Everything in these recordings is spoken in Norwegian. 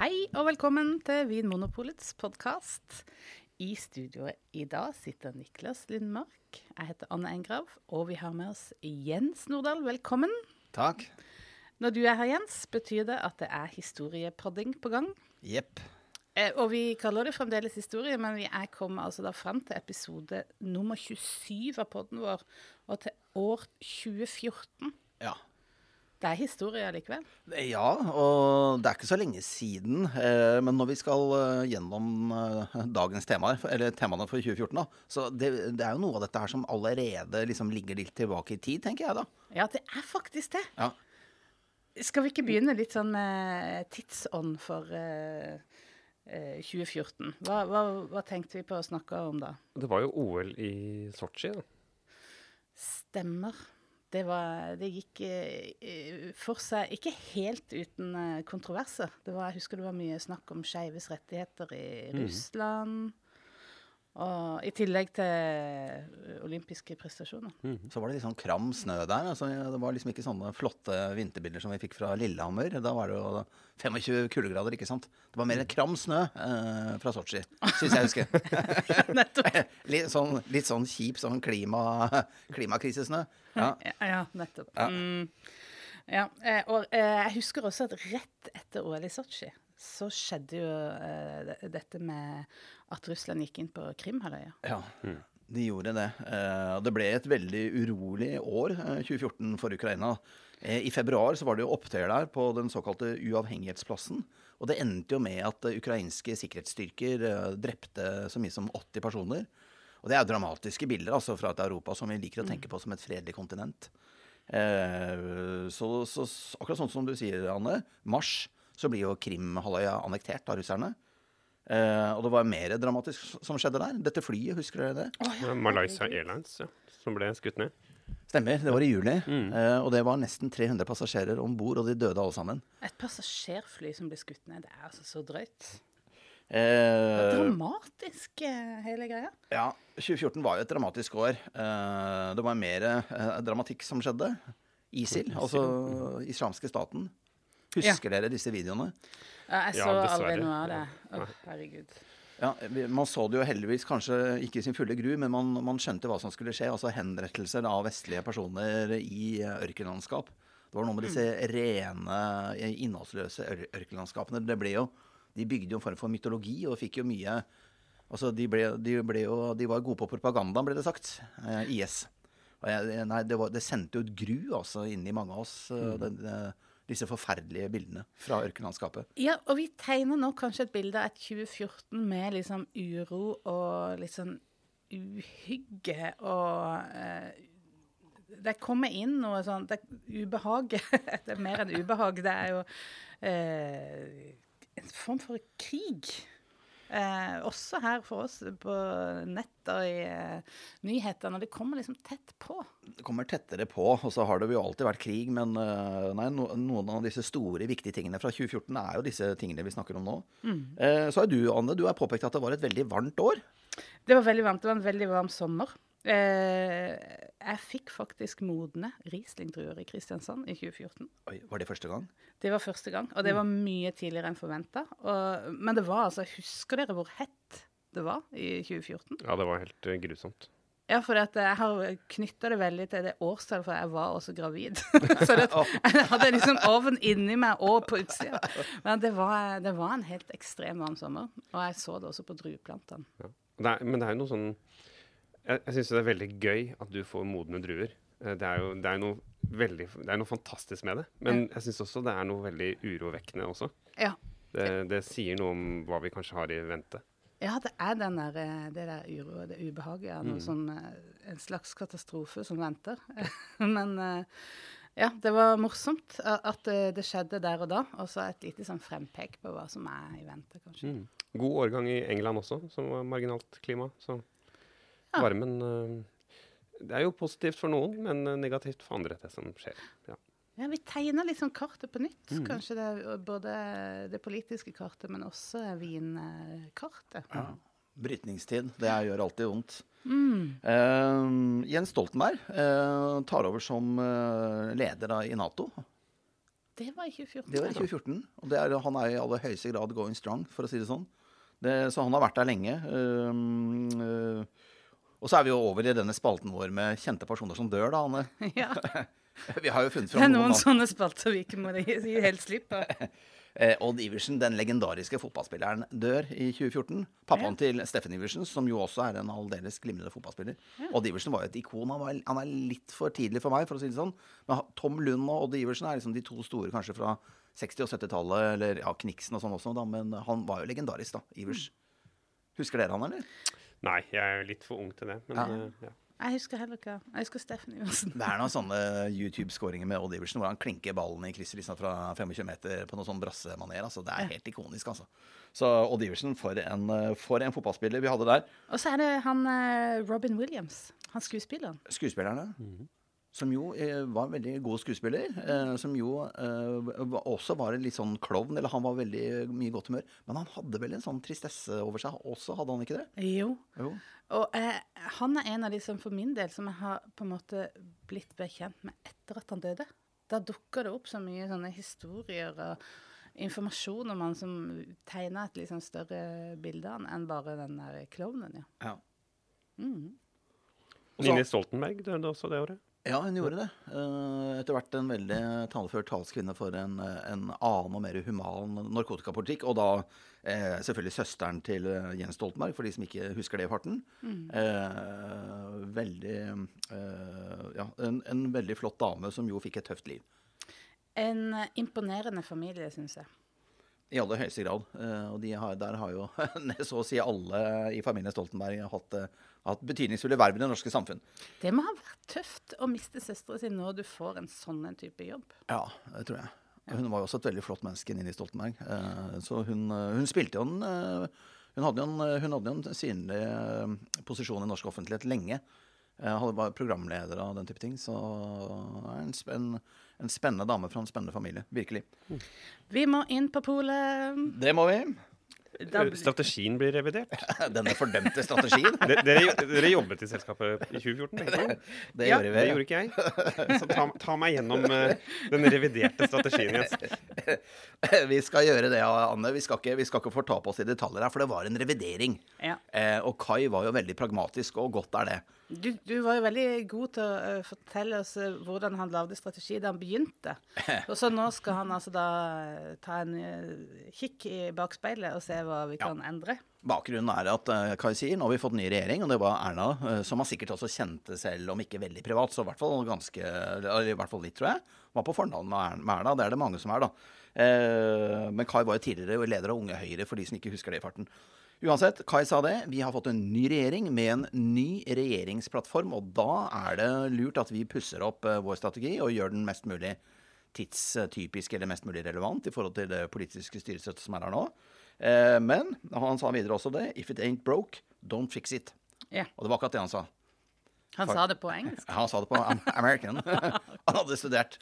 Hei og velkommen til Vinmonopolets podkast. I studioet i dag sitter Niklas Lindmark. Jeg heter Anne Engrav, og vi har med oss Jens Nordahl. Velkommen. Takk. Når du er her, Jens, betyr det at det er historiepodding på gang. Jepp. Eh, og vi kaller det fremdeles historie, men vi er kommet altså da fram til episode nummer 27 av podden vår, og til år 2014. Ja. Det er historie likevel. Ja, og det er ikke så lenge siden. Eh, men når vi skal eh, gjennom eh, dagens temaer, eller temaene for 2014, da, så det, det er jo noe av dette her som allerede liksom ligger litt tilbake i tid, tenker jeg da. Ja, det er faktisk det. Ja. Skal vi ikke begynne litt sånn med tidsånd for eh, eh, 2014? Hva, hva, hva tenkte vi på å snakke om da? Det var jo OL i Sotsji, da. Stemmer. Det, var, det gikk eh, for seg ikke helt uten eh, kontroverser. Det var, jeg husker det var mye snakk om skeives rettigheter i Russland. Og i tillegg til olympiske prestasjoner. Så var det litt sånn kram snø der. Altså, det var liksom ikke sånne flotte vinterbilder som vi fikk fra Lillehammer. Da var det jo 25 kuldegrader, ikke sant. Det var mer kram snø eh, fra Sotsji, syns jeg husker. Nettopp. litt, sånn, litt sånn kjip sånn klima, klimakrisesnø. Ja. Ja, ja nettopp. Mm. Ja, eh, og eh, jeg husker også at rett etter OL i Sotsji så skjedde jo eh, dette med at Russland gikk inn på Krimhalvøya. Ja, de gjorde det. Eh, det ble et veldig urolig år, eh, 2014, for Ukraina. Eh, I februar så var det jo opptøyer der på den såkalte uavhengighetsplassen. Og det endte jo med at eh, ukrainske sikkerhetsstyrker eh, drepte så mye som 80 personer. Og det er jo dramatiske bilder altså, fra et Europa som vi liker å tenke på som et fredelig kontinent. Eh, så, så akkurat sånn som du sier, Anne, mars så blir jo Krimhalvøya annektert av russerne. Eh, og det var mer dramatisk som skjedde der. Dette flyet, husker dere det? Det ja. Malaysia Airlines ja, som ble skutt ned. Stemmer, det var i juli. Eh, og det var nesten 300 passasjerer om bord, og de døde alle sammen. Et passasjerfly som ble skutt ned, det er altså så drøyt. Eh, Dramatisk, hele greia. ja, 2014 var jo et dramatisk år. Eh, det var mer dramatikk som skjedde. ISIL, altså islamske staten. Husker dere disse videoene? Ja, jeg så aldri noe av det. Å, herregud. Ja, Man så det jo heldigvis kanskje ikke i sin fulle gru, men man, man skjønte hva som skulle skje. Altså henrettelser av vestlige personer i eh, ørkenlandskap. Det var noe med disse rene, eh, innholdsløse ør ørkenlandskapene. Det ble jo, de bygde jo en form for mytologi og fikk jo mye Altså, de, ble, de, ble jo, de var gode på propaganda, ble det sagt. Eh, IS. Og jeg, nei, det, var, det sendte jo et gru altså, inn i mange av oss, Mm. det, det, disse forferdelige bildene fra ørkenlandskapet. Ja, og vi tegner nå kanskje et bilde av et 2014 med liksom uro og sånn uhygge og eh, Det kommer inn noe sånn det er Ubehag. det er mer enn ubehag. Det er jo eh, en form for krig. Eh, også her for oss på nett og i eh, nyhetene. Og det kommer liksom tett på. det kommer tettere på, og så har det jo alltid vært krig, men eh, nei, no, noen av disse store, viktige tingene fra 2014 er jo disse tingene vi snakker om nå. Eh, så er du, Anne, du har påpekt at det var et veldig varmt år. Det var veldig varmt. Det var en veldig varm sommer. Eh, jeg fikk faktisk modne Riesling-druer i Kristiansand i 2014. Oi, var det første gang? Det var første gang, og det var mye tidligere enn forventa. Men det var altså Husker dere hvor hett det var i 2014? Ja, det var helt eh, grusomt. Ja, for at jeg har knytta det veldig til det årstallet, for jeg var også gravid. Så det, jeg hadde liksom ovn inni meg og på utsida. Men det var, det var en helt ekstrem varm sommer. Og jeg så det også på drueplantene. Ja. Men det er jo noe sånn Jeg, jeg syns det er veldig gøy at du får modne druer. Eh, Det er jo det er noe veldig Det er noe fantastisk med det. Men jeg syns også det er noe veldig urovekkende også. Ja. Det, det sier noe om hva vi kanskje har i vente. Ja, det er den der, eh, det der uro, det ubehaget. Ja, noe sånn, eh, en slags katastrofe som venter. Men ja, det var morsomt at det skjedde der og da. Og så et lite sånn frempek på hva som er i vente, kanskje. Mm. God årgang i England også, som var marginalt klima. Så Ja. varmen eh, Det er jo positivt for noen, men eh, negativt for andre, det som skjer. Ja. Ja, Vi tegner liksom kartet på nytt. Kanskje det både det politiske kartet, men også vinkartet. Ja. Brytningstid. Det gjør alltid vondt. Mm. Uh, Jens Stoltenberg uh, tar over som uh, leder da, i Nato. Det var i 2014. Det var i 2014. Og det er, han er i aller høyeste grad going strong, for å si det sånn. Det, så han har vært der lenge. Uh, og så er vi jo over i denne spalten vår med kjente personer som dør, da, Anne. Ja. Vi har jo funnet Det er noen noen sånne spalter vi ikke må gi helt slipp på. Eh, Odd Iversen, den legendariske fotballspilleren, dør i 2014. Pappaen til Steffen Iversen, som jo også er en aldeles glimrende fotballspiller. Odd Iversen var jo et ikon. Han, var, han er litt for tidlig for meg, for å si det sånn. Men Tom Lund og Odd Iversen er liksom de to store kanskje fra 60- og 70-tallet. Eller ja, Kniksen og sånn også, da. Men han var jo legendarisk, da. Ivers. Husker dere han, eller? Nei, jeg er litt for ung til det. Men Ja. eh, ja. Jeg husker heller ikke. Jeg husker Steffen Johansen. Det er noen sånne YouTube-skåringer med Odd Iversen hvor han klinker ballen i krysset liksom fra 25 meter på noen sånn brassemaner. Altså, det er helt ikonisk, altså. Så Odd Iversen, for en, eh, for en fotballspiller vi hadde der. Og så er det han eh, Robin Williams. Han skuespilleren. Skuespillerne. Som jo eh, var en veldig god skuespiller. Eh, som jo eh, også var en litt sånn klovn, eller han var veldig mye i godt humør. Men han hadde vel en sånn tristesse over seg også, hadde han ikke det? Jo. Jo. Og eh, han er en av de som for min del som jeg har på en måte blitt bekjent med etter at han døde. Da dukker det opp så mye sånne historier og informasjon om han som tegner et litt sånn større bilde av han enn bare den der klovnen, ja. Ja. Mm. Nini Stoltenberg døde også det året. Ja, hun gjorde det. Eh, Etter hvert en veldig talefør talskvinne for en, en annen og mer human narkotikapolitikk. Og da eh, selvfølgelig søsteren til eh, Jens Stoltenberg, for de som ikke husker det i farten. Eh, veldig eh, Ja, en, en veldig flott dame som jo fikk et tøft liv. En imponerende familie, syns jeg. I aller høyeste grad. Eh, og de har, der har jo så å si alle i familien Stoltenberg hatt, eh, hatt betydningsfulle verv i det norske samfunn. Det må ha vært tøft å miste søstera si når du får en sånn en type jobb. Ja, det tror jeg. Hun var jo også et veldig flott menneske, Nini Stoltenberg. Eh, Så hun, eh, hun spilte jo en eh, Hun hadde jo en, hun hadde jo en synlig posisjon i norsk offentlighet lenge. Hun Hadde var programleder og den type ting. Så en, en, en spennende dame fra en spennende familie. Virkelig. Vi må inn på polet. Det må vi. Da Strategien blir revidert. Denne fordømte strategien. De- Dere, dere jobbet i selskapet i 2014, begge to. Det Ja, gjorde Det gjorde ikke jeg. Så ta, ta meg gjennom uh, den reviderte strategien. Jens. Vi skal gjøre det, Anne. Vi skal, ikke, vi skal ikke fortape oss i detaljer her, for det var en revidering. Ja. Eh, og Kai var jo veldig pragmatisk, og godt er det. Du, du var jo veldig god til å uh, fortelle oss uh, hvordan han lagde strategi da han begynte. Og så nå skal han altså da eh, ta en uh, kikk i bakspeilet og se hva vi Ja. kan endre. Bakgrunnen er at Kai sier nå har vi fått ny regjering, og det var Erna, som han sikkert også kjente selv, om ikke veldig privat, så i hvert fall ganske Eller i hvert fall litt, tror jeg. Var på fornavn med Erna. Det er det mange som er, da. Men Kai var jo tidligere leder av Unge Høyre, for de som ikke husker det i farten. Uansett, Kai sa det. Vi har fått en ny regjering med en ny regjeringsplattform, og da er det lurt at vi pusser opp eh, vår strategi og gjør den mest mulig tidstypisk eller mest mulig relevant i forhold til det politiske styresettet som er her nå. Eh, men han sa videre også det. If it ain't broke, don't fix it. Yeah. Og det var akkurat det han sa. Han sa det på engelsk. Han sa det på American. han hadde studert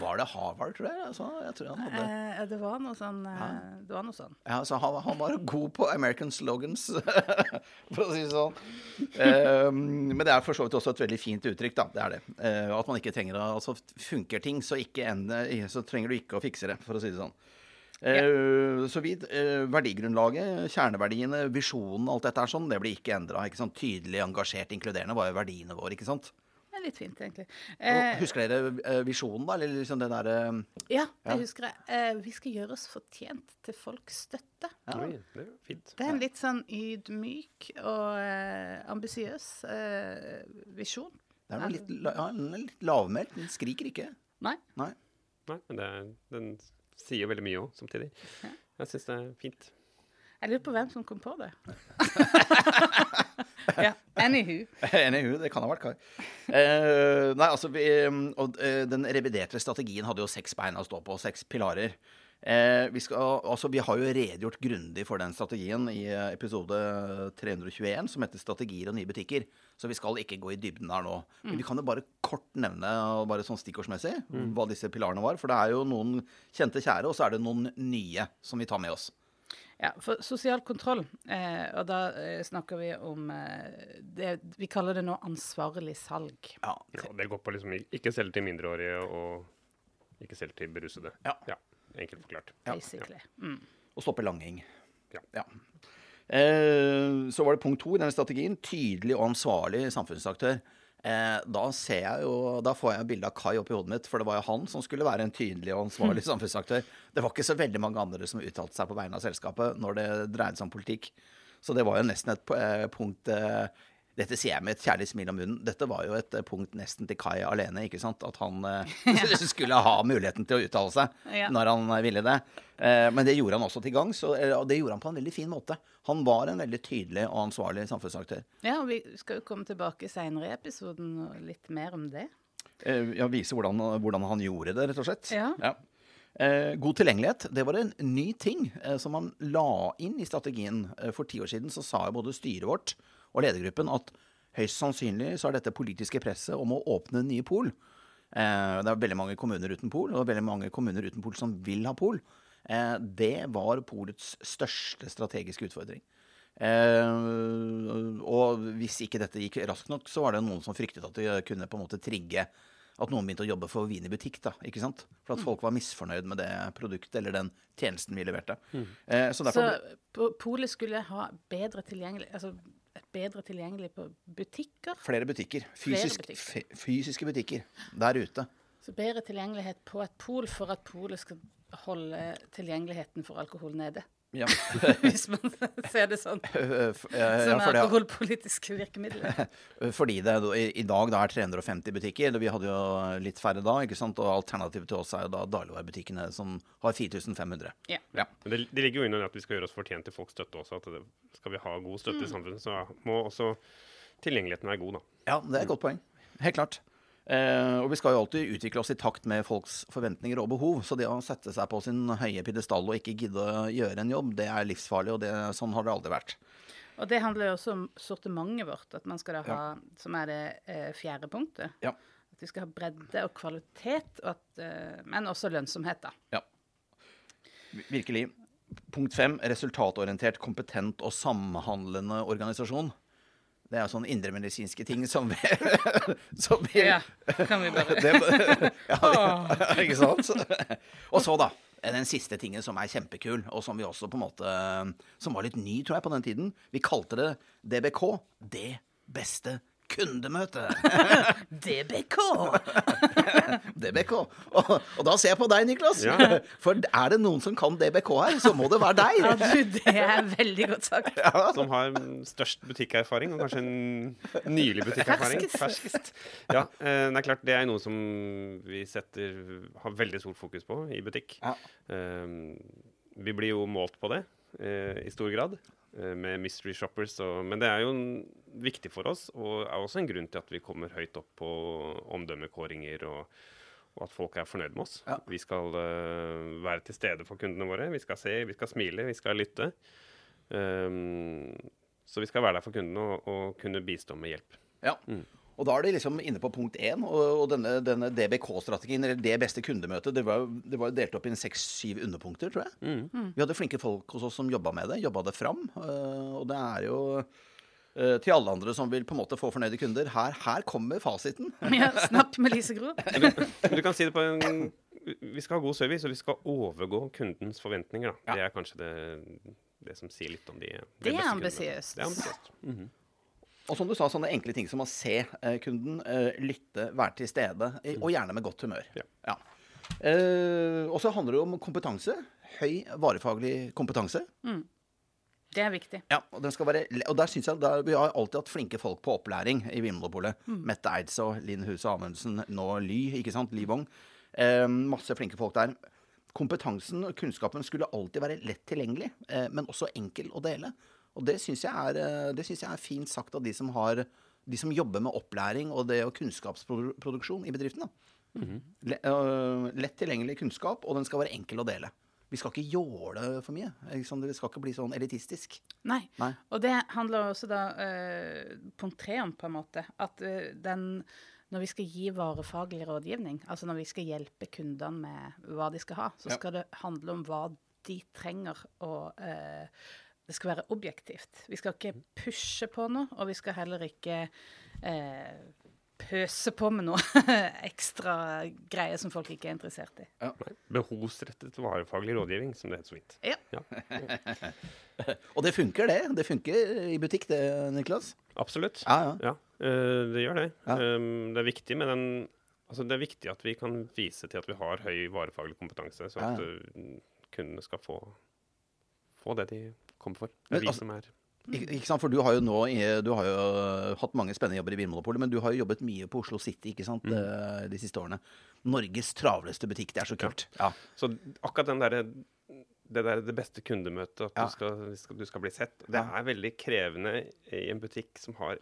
var det Harvard, tror jeg? Altså, jeg tror han hadde Eh, det var noe sånn ja. Det var noe sånn. ja, så han, han var god på American slogans, for å si det sånn. Eh, men det er for så vidt også et veldig fint uttrykk, da. Det er det. Eh, at man ikke trenger å Altså, funker ting, så, ikke ende, så trenger du ikke å fikse det, for å si det sånn. Eh, Så vidt eh, verdigrunnlaget, kjerneverdiene, visjonen, alt dette er sånn, det blir ikke endra. Tydelig, engasjert, inkluderende var jo verdiene våre, ikke sant. Det er litt fint, egentlig. Og Eh, Husker dere eh, visjonen, da? Eller liksom det derre ja, det Ja. husker jeg. Eh, vi skal gjøre oss fortjent til folks støtte. Ja. Oi, det er fint. Det er en litt sånn ydmyk og eh, ambisiøs eh, visjon. Det er noe litt, ja, den litt lavmælt. Den skriker ikke. Nei? Nei. Nei, men det, er- den sier veldig mye òg, samtidig. Jeg syns det er fint. Jeg lurer på hvem som kom på det. ja, Anywho. Anywho. det kan ha vært Kai. Eh, nei, altså vi, og, eh, Den reviderte strategien hadde jo seks bein å stå på, seks pilarer. Eh, vi, skal, altså, vi har jo redegjort grundig for den strategien i eh, episode 321, som heter 'Strategier og nye butikker'. Så vi skal ikke gå i dybden her nå. Men vi kan jo bare kort nevne bare sånn stikkordsmessig hva disse pilarene var. For det er jo noen kjente kjære, og så er det noen nye som vi tar med oss. Ja, for sosial kontroll, eh, og da eh, snakker vi om eh, det, Vi kaller det nå ansvarlig salg. Ja, Ja, det går på liksom ikke selge til mindreårige og Ikke selv til berusede. Ja. Enkelt forklart. Ja. basically. Mm. Og stoppe langing. Ja. Eh, så var det punkt to i denne strategien. Tydelig og ansvarlig samfunnsaktør. Eh, da ser jeg jo, da får jeg bilde av Kai oppi hodet mitt, for det var jo han som skulle være en tydelig og ansvarlig samfunnsaktør. Det var ikke så veldig mange andre som uttalte seg på vegne av selskapet når det dreide seg om politikk. Så det var jo nesten et eh, punkt eh, Dette sier jeg med et kjærlig smil om munnen. Dette var jo et eh, punkt nesten til Kai alene, ikke sant? At han eh, skulle ha muligheten til å uttale seg Ja. når han eh, ville det. Eh, men det gjorde han også til gangs, og, det gjorde han på en veldig fin måte. Han var en veldig tydelig og ansvarlig samfunnsaktør. Ja, og vi skal jo komme tilbake seinere i episoden og litt mer om det. Eh, ja, vise hvordan, hvordan han gjorde det, rett og slett. Ja. Eh, god tilgjengelighet, det var en ny ting eh, som man la inn i strategien. Eh, for ti år siden så sa jo både styret vårt og ledergruppen at høyst sannsynlig så er dette politiske presset om å åpne nye pol. Eh, det er veldig mange kommuner uten pol, og veldig mange kommuner uten pol som vil ha pol. Eh, det var polets største strategiske utfordring. Eh, og hvis ikke dette gikk raskt nok, så var det noen som fryktet at det kunne på en måte trigge at noen begynte å jobbe for vin i butikk. da, ikke sant? For at folk var misfornøyd med det produktet eller den tjenesten vi leverte. Eh, så derfor, så polet skulle ha bedre tilgjengelig Altså bedre tilgjengelig på butikker. flere butikker. Flere butikker. fysiske butikker der ute. Så bedre tilgjengelighet på et pol for at polet skal holde tilgjengeligheten for alkohol nede. Ja. Hvis man ser det sånn. Eh, ja, Som er det- alkoholpolitiske virkemidler. Fordi det i, dag da er 350 butikker. Vi hadde jo litt færre da, ikke sant? og alternativet til oss er jo da dagligvarebutikkene som har 4500. Ja. Ja. Men det, det ligger jo inne at vi skal gjøre oss fortjent til folks støtte også. At det, skal vi ha god støtte i samfunnet, så må også tilgjengeligheten være god, da. Ja, det er et godt poeng. Helt klart. Eh, og vi skal jo alltid utvikle oss i takt med folks forventninger og behov. Så det å sette seg på sin høye pidestall og ikke gidde å gjøre en jobb, det er livsfarlig, og det, sånn har det aldri vært. Og det handler jo også om sortimentet vårt, at man skal da ha, som er det eh, fjerde punktet. Ja. At vi skal ha bredde og kvalitet, og at, eh, men også lønnsomhet, da. Ja. Virkelig. Punkt fem, resultatorientert, kompetent og samhandlende organisasjon. Det er sånne indremedisinske ting som vi, som vi Ja, kan vi bare det, ja, ikke sant? Og så, da. Den siste tingen som er kjempekul, og som vi også på en måte Som var litt ny, tror jeg, på den tiden. Vi kalte det DBK. Det beste kundemøtet. DBK! DBK. Og, og da ser jeg på deg, Niklas. Ja. For er det noen som kan DBK her, så må det være deg. Ja, du, det er veldig godt sagt. Som har størst butikkerfaring, og kanskje en nylig butikkerfaring. Ferskest. Ferskest. Ja, eh, det er klart det er noe som vi setter, har veldig stort fokus på i butikk. Ja. Um, vi blir jo målt på det eh, i stor grad eh, med mystery shoppers. Og, men det er jo en, viktig for oss, og er også en grunn til at vi kommer høyt opp på omdømmekåringer. og og at folk er fornøyd med oss. Ja. Vi skal uh, være til stede for kundene våre. Vi skal se, vi skal smile, vi skal lytte. Um, så vi skal være der for kundene og, og kunne bistå med hjelp. Ja. Og da er det liksom inne på punkt én. Og, og denne, denne DBK-strategien, eller det beste kundemøtet, det var, jo- det var delt opp i seks-syv underpunkter, tror jeg. Vi hadde flinke folk hos oss som jobba med det, jobba det fram. øh, og det er jo øh, til alle andre som vil på en måte få fornøyde kunder. Her, her kommer fasiten. Ja, snakk med Lise Gro. Du kan si det på en Vi skal ha god service, og vi skal overgå kundens forventninger. Da. Ja. Det er kanskje det, det som sier litt om de Det er beste kundene. ambisiøst. Det er ambisiøst. Mhm. Og som du sa, sånne enkle ting som å se eh, kunden, eh, lytte, være til stede, eh, og gjerne med godt humør. Ja. Eh, og så handler det om kompetanse. Høy varefaglig kompetanse. Det er viktig. Ja, og, den skal være, og der synes jeg der, Vi har alltid hatt flinke folk på opplæring i Vinmonopolet. Mette Eidså, Linn Huse Amundsen, nå Ly, ikke sant? Ly Wong. Eh, masse flinke folk der. Kompetansen og kunnskapen skulle alltid være lett tilgjengelig, eh, men også enkel å dele. Og det syns jeg, er, eh, det synes jeg er fint sagt av de som, har, de som jobber med opplæring og det og kunnskapsproduksjon i bedriften. Da. Le, øh, lett tilgjengelig kunnskap, og den skal være enkel å dele. Vi skal ikke jåle for mye. Ikke? Det skal ikke bli sånn elitistisk. Nei. Nei. Og det handler også da eh, punkt tre om, på en måte. At eh, den Når vi skal gi varefaglig rådgivning, altså når vi skal hjelpe kundene med hva de skal ha, så Ja. skal det handle om hva de trenger, å eh, det skal være objektivt. Vi skal ikke pushe på noe, og vi skal heller ikke eh, pøse på med noe ekstra greier som folk ikke er interessert i. Behovsrettet varefaglig rådgivning, som det heter så vidt. Ja. Og det funker, det. Det funker i butikk, det, Niklas. Absolutt. Ja, ja. Ja, eh, det gjør det. Ja. Um, det er viktig med den Altså, det er viktig at vi kan vise til at vi har høy varefaglig kompetanse, så at Ja. uh, kundene skal få, få det de kommer for. Det Men er vi altså- som er ikke, ikke sant? For du har jo nå du har jo hatt mange spennende jobber i Vinmonopolet, men du har jo jobbet mye på Oslo City ikke sant, mm. de siste årene. Norges travleste butikk. Det er så kult. Ja. Så akkurat den derre det der det beste kundemøtet, at Ja. du, skal, du skal- du skal bli sett, det Ja. er veldig krevende i en butikk som har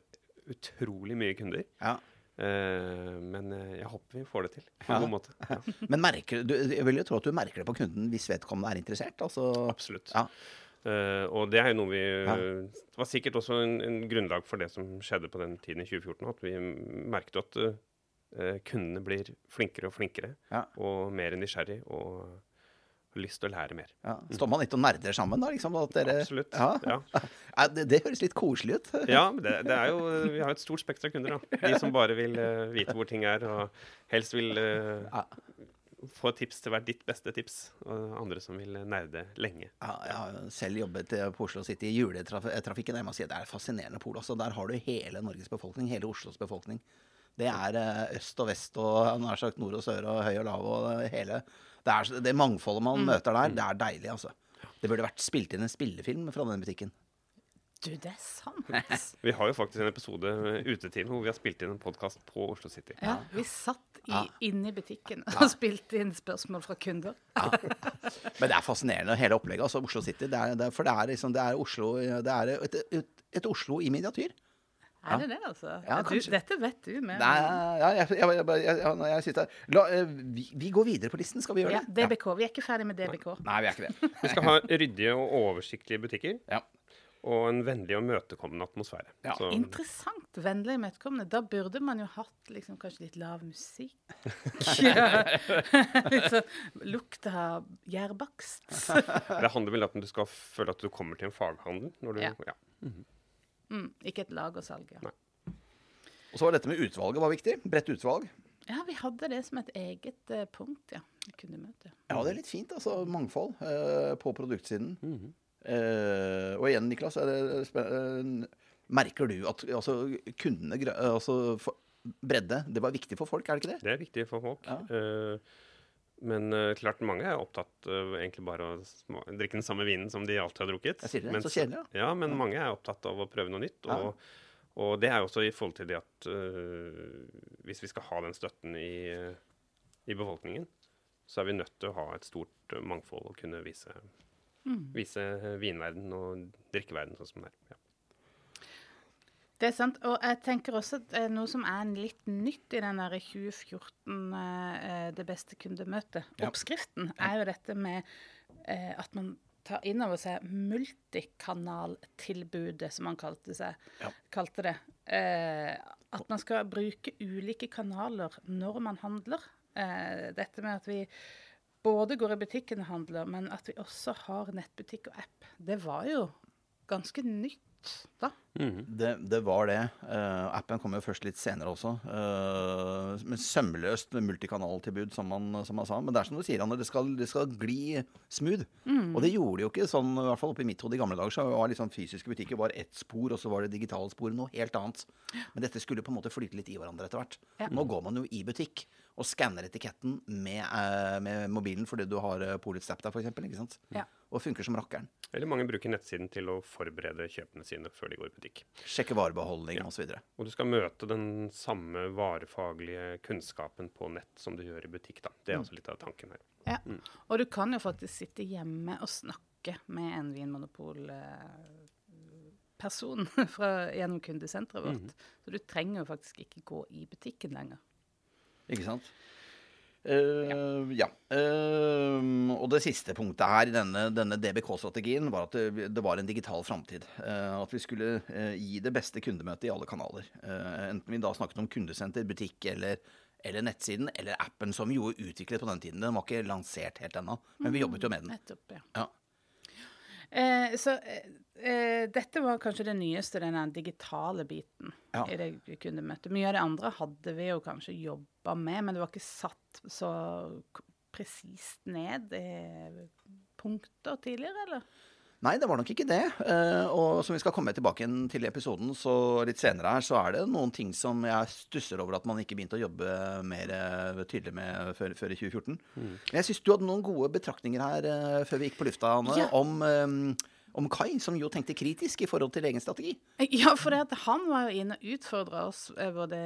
utrolig mye kunder. Ja. Eh, men eh, jeg håper vi får det til på Ja. en god måte. Ja, Men merker, du, jeg vil jo tro at du merker det på kunden hvis vedkommende er interessert. Altså, absolutt. Ja. Eh, og det er jo noe vi Ja. Det var sikkert også en, en grunnlag for det som skjedde på den tiden i 2014, at vi merket at uh, kundene blir flinkere og flinkere, Ja. og mer nysgjerrig, og har lyst til å lære mer. ja. Står man litt og nerder sammen, da? Liksom, at dere, Absolutt. Ja. Ja. Ja, det, det høres litt koselig ut. Ja, det, det er jo Vi har et stort spekter av kunder. da. De som bare vil uh, vite hvor ting er, og helst vil Ja. Få tips til hvert ditt beste tips. Og andre som vil eh, nerde lenge. Ja, jeg har selv jobbet eh, på Oslo City i juletrafikken. Jeg må si at Det er et fascinerende pol. Altså, der har du hele Norges befolkning, hele Oslos befolkning. Det er eh, øst og vest og nær sagt nord og sør og høy og lav og hele. Det, er, det mangfoldet man møter der, det er deilig, altså. Det burde vært spilt inn en spillefilm fra den butikken. Du, det er sant. Vi har jo faktisk en episode utetid ute til hvor vi har spilt inn en podkast på Oslo City. Ja, vi satt i, Ja. inne i butikken og spilte inn spørsmål fra kunder. Men det er fascinerende, hele opplegget. altså Oslo City. Det er, det er, for det er liksom, det er Oslo Det er et, et, et Oslo i miniatyr. Er det det, altså? Ja, du, dette vet du mer Nei, om. ja, jeg, jeg, jeg, jeg, jeg, jeg sitter her. La, eh, vi, vi går videre på listen, skal vi gjøre Ja, det? DBK. Vi er ikke ferdig med DBK. Nei, vi er ikke det. Vi skal ha ryddige og oversiktlige butikker. Ja. Og en vennlig og møtekommende atmosfære. Ja. Så, Interessant. Vennlig og imøtekommende. Da burde man jo hatt liksom, kanskje litt lav musikk. Litt sånn lukt av gjærbakst. det handler vel om at du skal føle at du kommer til en faghandel. Når du, Ja. ja. Mm, ikke et lagersalg. Ja. Nei. Og så var dette med utvalget var viktig. Bredt utvalg. ja, vi hadde det som et eget uh, punkt, ja. Kunne møte. Ja, det er litt fint, altså. Mangfold uh, på produktsiden. Mhm. Eh, og igjen, Niklas, eh, merker du at altså, kundene eh, altså, Bredde, det var viktig for folk, er det ikke det? Det er viktig for folk. Ja. Eh, men uh, klart mange er opptatt av egentlig bare å drikke den samme vinen som de alltid har drukket. Jeg sier det, Mens- så kjedelig, ja. Ja, men mange er opptatt av å prøve noe nytt. Ja. Og, og det er jo også i forhold til det at uh, hvis vi skal ha den støtten i, i befolkningen, så er vi nødt til å ha et stort mangfold og kunne vise, vise vinverden og drikkeverden sånn som det er. Ja. Det er sant. Og jeg tenker også at eh, noe som er litt nytt i den der 2014 eh, Det beste kundemøtet, Ja. oppskriften, er jo dette med eh, at man tar inn over seg multikanaltilbudet, som man kalte, seg, Ja. kalte det. Eh, at man skal bruke ulike kanaler når man handler. Eh, dette med at vi både går i butikken og handler, men at vi også har nettbutikk og app. Det var jo ganske nytt da. Det, det var det. Uh, appen kom jo først litt senere også. Uh, med sømløst multikanaltilbud, som man, som man sa. Men det er som du sier, Anne, det skal, det skal gli smooth. Og det gjorde det jo ikke sånn, i hvert fall oppe i mitt hode i gamle dager, så var liksom fysiske butikker var ett spor, og så var det digitale sporet noe helt annet. Men dette skulle på en måte flyte litt i hverandre etter hvert. Ja. Nå går man jo i butikk og skanner etiketten med, uh, med mobilen fordi du har uh, Polits app der, f.eks. Ikke sant? Ja. Og funker som rakkeren. Eller mange bruker nettsiden til å forberede kjøpene sine før de går i butikk. Sjekke varebeholdning Ja. og osv. Og du skal møte den samme varefaglige kunnskapen på nett som du gjør i butikk. da. Det er altså litt av tanken her. Ja. Og du kan jo faktisk sitte hjemme og snakke med en vinmonopol-person gjennom kundesenteret vårt. Så du trenger jo faktisk ikke gå i butikken lenger. Ikke sant? Eh, ja. Eh, og det siste punktet her i denne, denne DBK-strategien var at det, det var en digital framtid. Uh, at vi skulle gi det beste kundemøtet i alle kanaler. Enten vi da snakket om kundesenter, butikk eller, eller nettsiden, eller appen som jo utviklet på den tiden. Den var ikke lansert helt ennå, men vi jobbet jo med den. Nettopp, ja. Ja. Eh, så eh, eh, dette var kanskje det nyeste, den digitale biten Ja. i det kundemøtet. Mye av det andre hadde vi jo kanskje jobba med, men det var ikke satt så presist ned i punkter tidligere, eller? Nei, det var nok ikke det. Eh, og som vi skal komme tilbake til i episoden, så litt senere her, så er det noen ting som jeg stusser over at man ikke begynte å jobbe mer eh, tydelig med før, før i 2014. Men jeg syns du hadde noen gode betraktninger her eh, før vi gikk på lufta, Anne, Ja. om, om Kai, som jo tenkte kritisk i forhold til egen strategi. Ja, for det at han var jo inne og utfordra oss både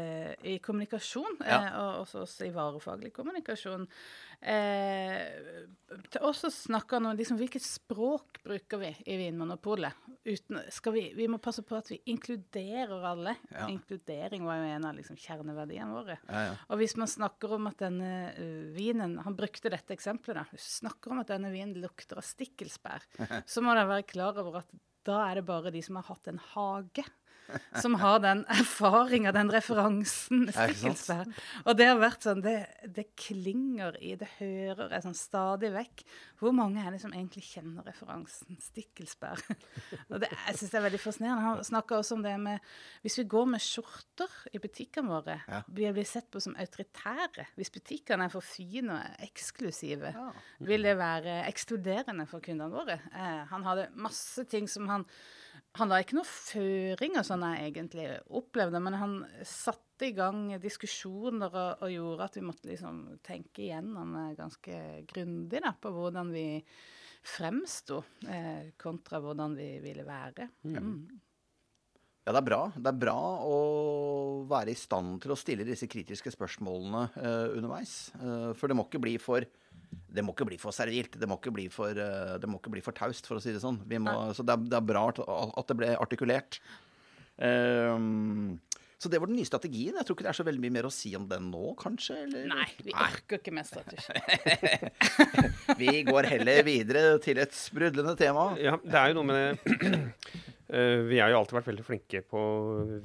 i kommunikasjon Ja. og også oss i varefaglig kommunikasjon. Eh, til oss så snakka han om liksom, hvilket språk bruker vi i Vinmonopolet. Uten, skal vi, vi må passe på at vi inkluderer alle. Ja. Inkludering var jo en av liksom, kjerneverdiene våre. Ja, ja. Og hvis man snakker om at denne uh, vinen Han brukte dette eksempelet. da, Hvis man snakker om at denne vinen lukter av stikkelsbær, så må dere være klar over at da er det bare de som har hatt en hage, som har den erfaringa, den referansen. Stikkelsbær. Og det har vært sånn Det, det klinger i Det hører jeg sånn stadig vekk. Hvor mange er det som egentlig kjenner referansen stikkelsbær? Og det, jeg syns det er veldig fascinerende. Han snakka også om det med Hvis vi går med skjorter i butikkene våre, Ja. blir vi sett på som autoritære. Hvis butikkene er for fine og eksklusive, Ja. vil det være ekskluderende for kundene våre. Eh, han hadde masse ting som han Han la ikke noen føringer, sånn jeg egentlig opplevde, men han satte i gang diskusjoner og, og gjorde at vi måtte liksom tenke igjennom eh, ganske grundig da, på hvordan vi fremsto, eh, kontra hvordan vi ville være. Mm. Ja, det er bra. Det er bra å være i stand til å stille disse kritiske spørsmålene eh, underveis. Eh, for det må ikke bli for det må ikke bli for servilt. Det må ikke bli for, eh, det må ikke bli for taust, for å si det sånn. Vi må, så det er, det er bra at, det ble artikulert. Um, så det var den nye strategien. Jeg tror ikke det er så veldig mye mer å si om den nå, kanskje? Eller? Nei, vi orker ikke mer strategi. Vi går heller videre til et sprudlende tema. Ja, det er jo noe med det Vi har jo alltid vært veldig flinke på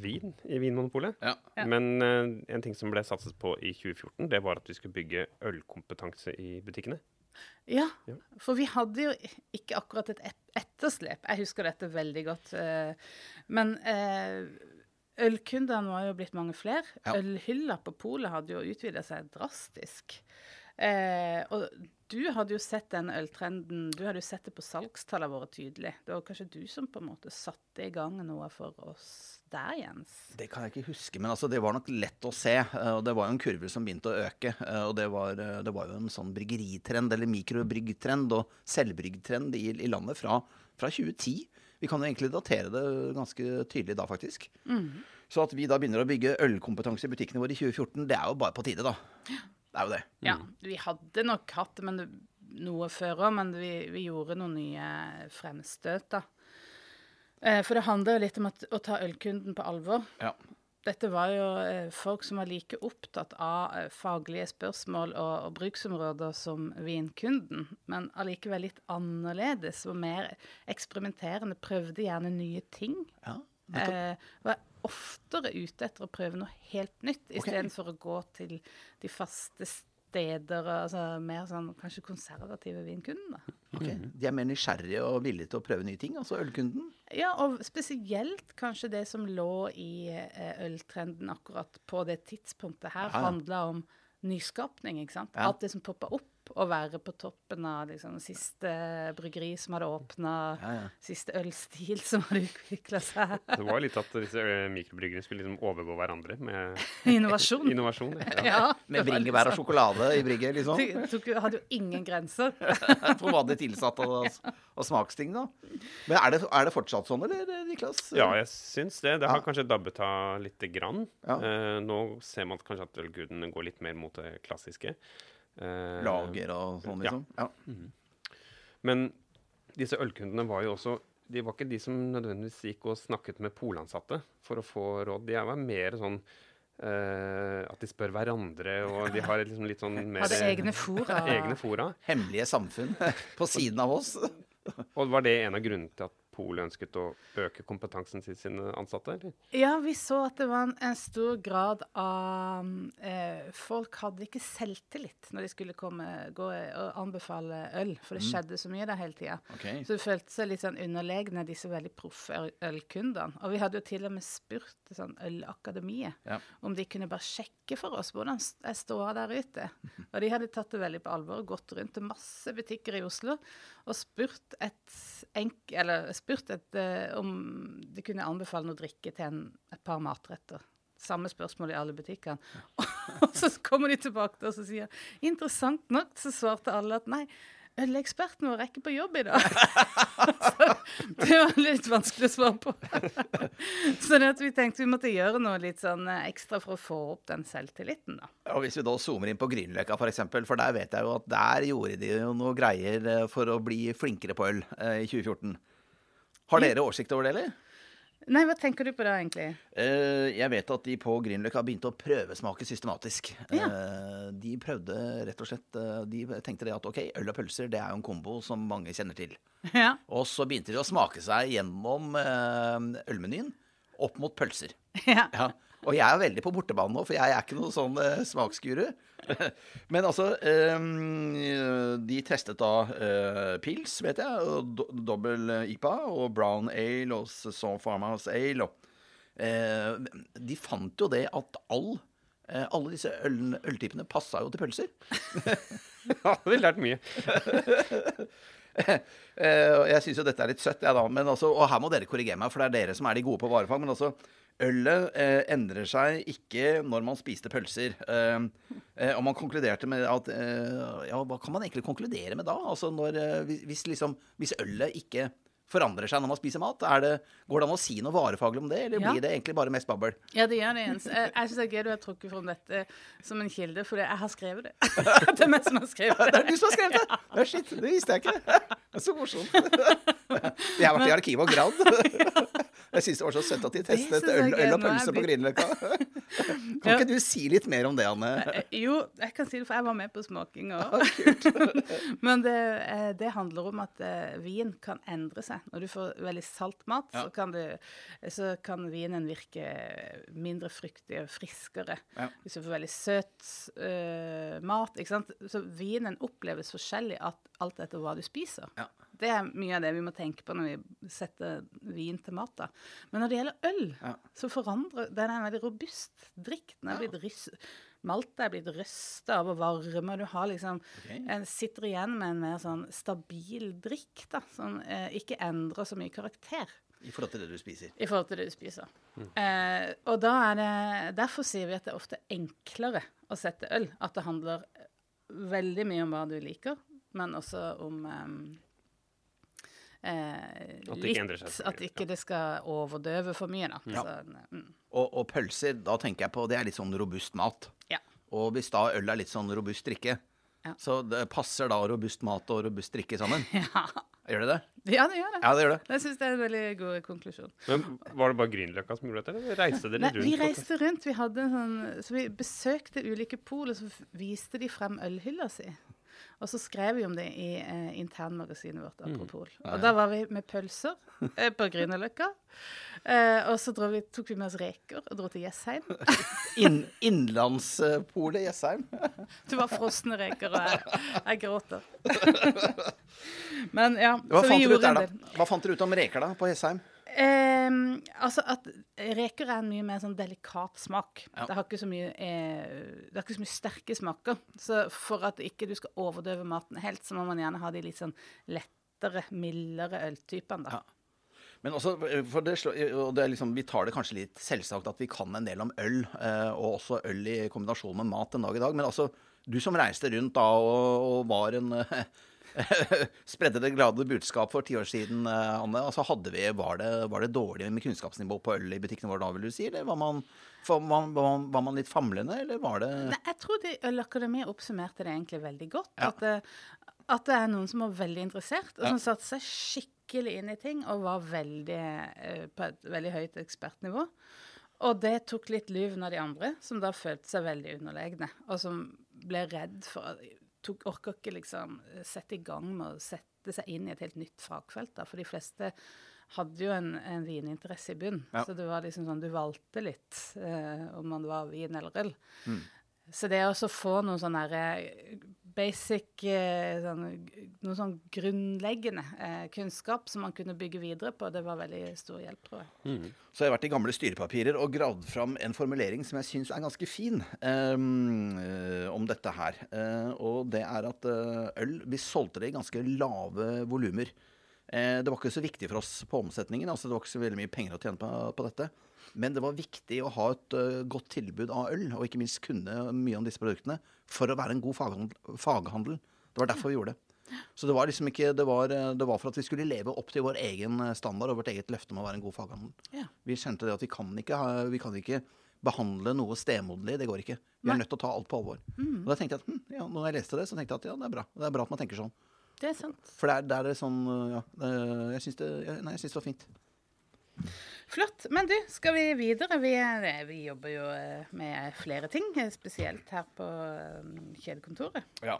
vin i Vinmonopolet. Ja. Ja. Men eh, en ting som ble satset på i 2014, det var at vi skulle bygge ølkompetanse i butikkene. Ja, Ja. for vi hadde jo ikke akkurat et et- etterslep. Jeg husker dette veldig godt. eh, Men eh, ølkundene var jo blitt mange flere. Ja. Ølhylla på polet hadde jo utvida seg drastisk. Eh, og du hadde jo sett den øltrenden Du hadde jo sett det på salgstallene våre tydelig. Det var kanskje du som på en måte satte i gang noe for oss der, Jens? Det kan jeg ikke huske, men altså, det var nok lett å se. eh, Og det var jo en kurve som begynte å øke. eh, Og det var, eh, det var jo en sånn bryggeritrend, eller mikrobryggtrend og selvbryggtrend i, i landet fra, fra 2010. Vi kan jo egentlig datere det ganske tydelig da, faktisk. Så at vi da begynner å bygge ølkompetanse i butikkene våre i 2014, det er jo bare på tide, da. Det er jo det. Ja, vi hadde nok hatt det men det, noe før òg, men vi, vi gjorde noen nye fremstøt, da. Eh, for det handler jo litt om at, å ta ølkunden på alvor. Ja. Dette var jo eh, folk som var like opptatt av eh, faglige spørsmål og, og bruksområder som vinkunden, men allikevel litt annerledes og mer eksperimenterende. Prøvde gjerne nye ting. ja. Eh, var oftere ute etter å prøve noe helt nytt, istedenfor å gå til de faste steder, altså mer sånn kanskje konservative vinkunden. da. Ok. De er mer nysgjerrige og villige til å prøve nye ting, altså ølkunden. Ja, og spesielt kanskje det som lå i eh, øltrenden akkurat på det tidspunktet her, Ja, ja. handla om nyskapning, ikke sant. Ja. Alt det som poppa opp, og være på toppen av liksom siste bryggeri som hadde åpna, Ja, ja. siste ølstil som hadde utvikla seg. Det var litt at disse mikrobryggeriene mikrobryggerne skulle liksom overgå hverandre med Innovasjon. innovasjon. Ja. Ja, Med bringebær og liksom- sjokolade i brygget, liksom. Det tok, hadde jo ingen grenser. For hva det tilsatte og, og smaksting, da. Men er det, er det fortsatt sånn, eller, Niklas? Ja, jeg syns det. Det har Ja. kanskje dabbet av lite grann. Ja. Eh, nå ser man kanskje at ølguden går litt mer mot det klassiske. Eh, Lager og sånn, ja. liksom? Ja. Men disse ølkundene var jo også De var ikke de som nødvendigvis gikk og snakket med polansatte for å få råd. De var mer sånn eh, at de spør hverandre, og de har liksom litt sånn mer Hadde egne fora. egne fora. Hemmelige samfunn på siden av oss. Og var det en av grunnene til at polet ønsket å øke kompetansen til sine ansatte? eller? Ja, vi så at det var en, en stor grad av eh, Folk hadde ikke selvtillit når de skulle komme, gå og anbefale øl, for det skjedde så mye der hele tida. Okay. Så det følte seg litt sånn underlegne, disse veldig proffe ølkundene. Og vi hadde jo til og med spurt sånn Ølakademiet Ja. om de kunne bare sjekke for oss hvordan jeg står der ute. Og de hadde tatt det veldig på alvor og gått rundt til masse butikker i Oslo og spurt et, enk, eller spurt et, eh, om de kunne anbefale noe drikke til en, et par matretter. Samme spørsmål i alle butikkene. Og så kommer de tilbake til oss og sier interessant nok så svarte alle at nei, øleksperten vår er ikke på jobb i dag. det var litt vanskelig å svare på. så vi tenkte vi måtte gjøre noe litt sånn eh, ekstra for å få opp den selvtilliten, da. Og hvis vi da zoomer inn på Grünerløkka f.eks., for, eksempel, for der vet jeg jo at der gjorde de jo noe greier eh, for å bli flinkere på øl eh, i 2014. Har dere oversikt over det, eller? Nei, hva tenker du på da, egentlig? Eh, jeg vet at de på Grünerløkka begynte å prøvesmake systematisk. Ja. Eh, de prøvde rett og slett eh, De tenkte det at ok, øl og pølser det er jo en kombo som mange kjenner til. Ja. Og så begynte de å smake seg gjennom eh, ølmenyen opp mot pølser. ja. Ja. Og jeg er veldig på bortebane nå, for jeg er ikke noe sånn eh, smaksguru. Men altså eh, De testet da eh, pils, vet jeg, og do dobbel IPA og brown ale og Saison Farmhouse ale. Og, eh, de fant jo det at all, eh, alle disse øl øltypene passa jo til pølser. Ja, vi har lært mye. Eh, jeg syns jo dette er litt søtt, jeg da. Men altså, og her må dere korrigere meg, for det er dere som er de gode på varefag. Men altså, ølet eh, endrer seg ikke når man spiste pølser. Eh, eh, og man konkluderte med at eh, Ja, hva kan man egentlig konkludere med da? Altså når eh, hvis, hvis liksom Hvis ølet ikke forandrer seg når man spiser mat, er det, går det an å si noe varefaglig om det, eller Ja. blir det egentlig bare mest babbel? Ja, det gjør det, Jens. Jeg, jeg syns det er gøy du har trukket fram dette som en kilde, for jeg har skrevet det. det er meg som har skrevet Det det. er du som har skrevet det! Ja, shit, det visste jeg ikke. Det er så morsomt. Jeg har vært i arkivet og gravd. Jeg syns det var så søtt at de testet øl, øl og pølse på Grünerløkka. Kan ikke du si litt mer om det, Anne? Eh, Jo, jeg kan si det, for jeg var med på smaking òg. Men det, eh, det handler om at eh, vin kan endre seg. Når du får veldig salt mat, Ja. så, kan du, så kan vinen virke mindre fruktig og friskere. Ja. Hvis du får veldig søt uh, mat. ikke sant? Så vinen oppleves forskjellig alt etter hva du spiser. Ja. Det er mye av det vi må tenke på når vi setter vin til mat. da. Men når det gjelder øl, så forandrer den er en veldig robust drikk. Den er blitt Maltet er blitt røsta av å varme. Du har liksom okay. En sitter igjen med en mer sånn stabil drikk, da, som eh, ikke endrer så mye karakter I forhold til det du spiser. i forhold til det du spiser. Eh, og da er det Derfor sier vi at det er ofte enklere å sette øl. At det handler veldig mye om hva du liker, men også om eh, eh, At det ikke endrer seg At ikke det skal overdøve for mye, da. Ja. Så, mm, Og, og pølser, da tenker jeg på Det er litt sånn robust mat. Og hvis da øl er litt sånn robust drikke, Ja. så det passer da robust mat og robust drikke sammen? ja. Gjør det det? Ja, det gjør det. Ja, det gjør det. Jeg syns det er en veldig god konklusjon. Men Var det bare Grünerløkka som gjorde dette, eller reiste dere rundt? Nei, vi reiste rundt. Vi hadde en sånn, så vi besøkte ulike pol, og så viste de frem ølhylla si. Og så skrev vi om det i eh, internmagasinet vårt, Apropos. Og da var vi med pølser eh, på Grünerløkka. Eh, og så vi, tok vi med oss reker og dro til Jessheim. In, Innlandspolet Jessheim. Det var frosne reker, og jeg, jeg gråter. Men ja, Hva så vi gjorde en del. Hva fant dere ut om reker da, på Jessheim? Ehm, altså at reker er en mye mer sånn delikat smak. Ja. Det har ikke så mye eh, Det har ikke så mye sterke smaker. Så for at ikke du skal overdøve maten helt, så må man gjerne ha de litt sånn lettere, mildere øltypene, da. Ja. Men også, for det, og det er liksom, Vi tar det kanskje litt selvsagt at vi kan en del om øl, eh, og også øl i kombinasjon med mat en dag i dag. Men altså, du som reiste rundt da og, og var en eh, Spredde det glade budskap for ti år siden, eh, Anne. altså vi, var, det, var det dårlig med kunnskapsnivå på øl i butikkene våre da, vil du si? Eller var man, var, var, man- var man litt famlende, eller var det Nei, jeg tror de Ølakademiet oppsummerte det egentlig veldig godt. Ja. At, det, at det er noen som var veldig interessert, og Ja. som satte seg skikkelig inn i ting, og var veldig, eh, på et veldig høyt ekspertnivå. Og det tok litt lyven av de andre, som da følte seg veldig underlegne, og som ble redd for tok, orker ikke liksom sette i gang med å sette seg inn i et helt nytt fagfelt. da, For de fleste hadde jo en, en vininteresse i bunn. Ja. Så det var liksom sånn du valgte litt eh, om man var vin eller øl. Mm. Så det å få noen sånne derre basic eh, sånn, Noe sånn grunnleggende eh, kunnskap som man kunne bygge videre på, det var veldig stor hjelp, tror jeg. Mm. Så jeg har vært i gamle styrepapirer og gravd fram en formulering som jeg syns er ganske fin eh, om dette her. Uh, og det er at uh, øl Vi solgte det i ganske lave volumer. Uh, det var ikke så viktig for oss på omsetningen. altså Det var ikke så veldig mye penger å tjene på, på dette. Men det var viktig å ha et eh, godt tilbud av øl, og ikke minst kunne mye om disse produktene, for å være en god faghandel. faghandel. Det var derfor vi gjorde det. Så det var liksom ikke, det var, eh, det var for at vi skulle leve opp til vår egen eh, standard og vårt eget løfte om å være en god faghandel. Ja. Vi kjente det at vi kan ikke, vi kan ikke behandle noe stemoderlig. Det går ikke. Vi Nei. er nødt til å ta alt på alvor. Og da tenkte jeg at hm, ja, når jeg leste det, så tenkte jeg at ja, det er bra. Det er bra at man tenker sånn. Det er sant. For det er, det er sånn Ja. Jeg syns det, nei, jeg syns det var fint. Flott. Men du, skal vi videre? Vi, er- vi jobber jo eh, med flere ting, eh, spesielt her på eh, kjedekontoret. Ja.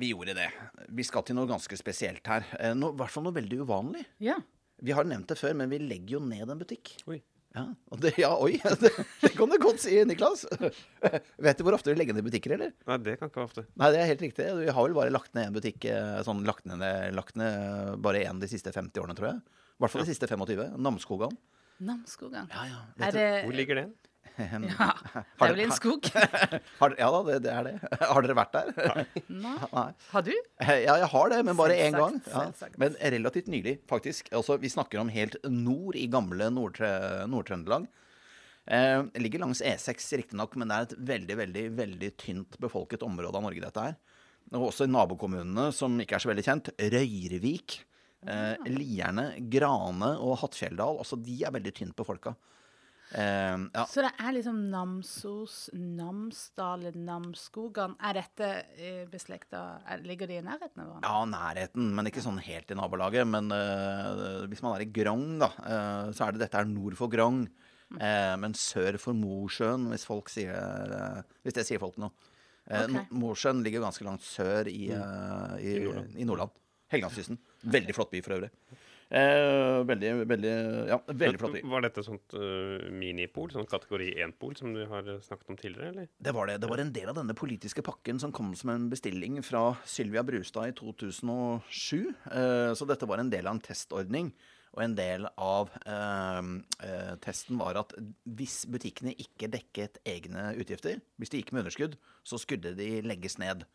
Vi gjorde det. Vi skal til noe ganske spesielt her. Eh, I hvert fall noe veldig uvanlig. Ja. Vi har nevnt det før, men vi legger jo ned en butikk. Oi. Ja, og det, ja oi. Det, det kan du godt si, Niklas. Vet du hvor ofte du legger ned butikker, eller? Nei, det kan ikke være ofte. Nei, det er helt riktig. Vi har vel bare lagt ned en butikk eh, sånn lagt ned, lagt ned bare én de siste 50 årene, tror jeg. I hvert fall de siste 25. Namsskogan. Namsskogan. Ja, ja. Er det Hvor ligger den? Ja, det er vel en skog? Har, ja da, det, det er det. Har dere vært der? Nei. Nei. Har du? Ja, jeg har det, men bare én gang. Ja. Men relativt nylig, faktisk. Altså, vi snakker om helt nord i gamle Nord-Trøndelag. Eh, det ligger langs E6 riktignok, men det er et veldig, veldig veldig tynt befolket område av Norge, dette her. Og også i nabokommunene, som ikke er så veldig kjent. Røyrvik, eh, Lierne, Grane og Hattfjelldal. Altså, de er veldig tynt folka. Eh, ja. Så det er liksom Namsos, Namsdal, Namsskogan. Er dette eh, beslekta er- Ligger de i nærheten av hverandre? Ja, nærheten, men ikke sånn helt i nabolaget. Men eh, hvis man er i Grong, da, øh, så er det dette er nord for Grong. Eh, men sør for Mosjøen, hvis folk sier Hvis det sier folk noe. Eh, Ok. Mosjøen ligger ganske langt sør i, øh, i, I Nordland. i Nordland. Helgelandskysten. Veldig flott by for øvrig. Eh, veldig, veldig Ja, veldig flott by. Var dette sånt uh, minipol, sånn kategori 1-pol, som du har snakket om tidligere, eller? Det var det. Det var en del av denne politiske pakken som kom som en bestilling fra Sylvia Brustad i 2007. Eh, Så dette var en del av en testordning. Og en del av eh, eh, testen var at hvis butikkene ikke dekket egne utgifter, hvis de gikk med underskudd, så skulle de legges ned.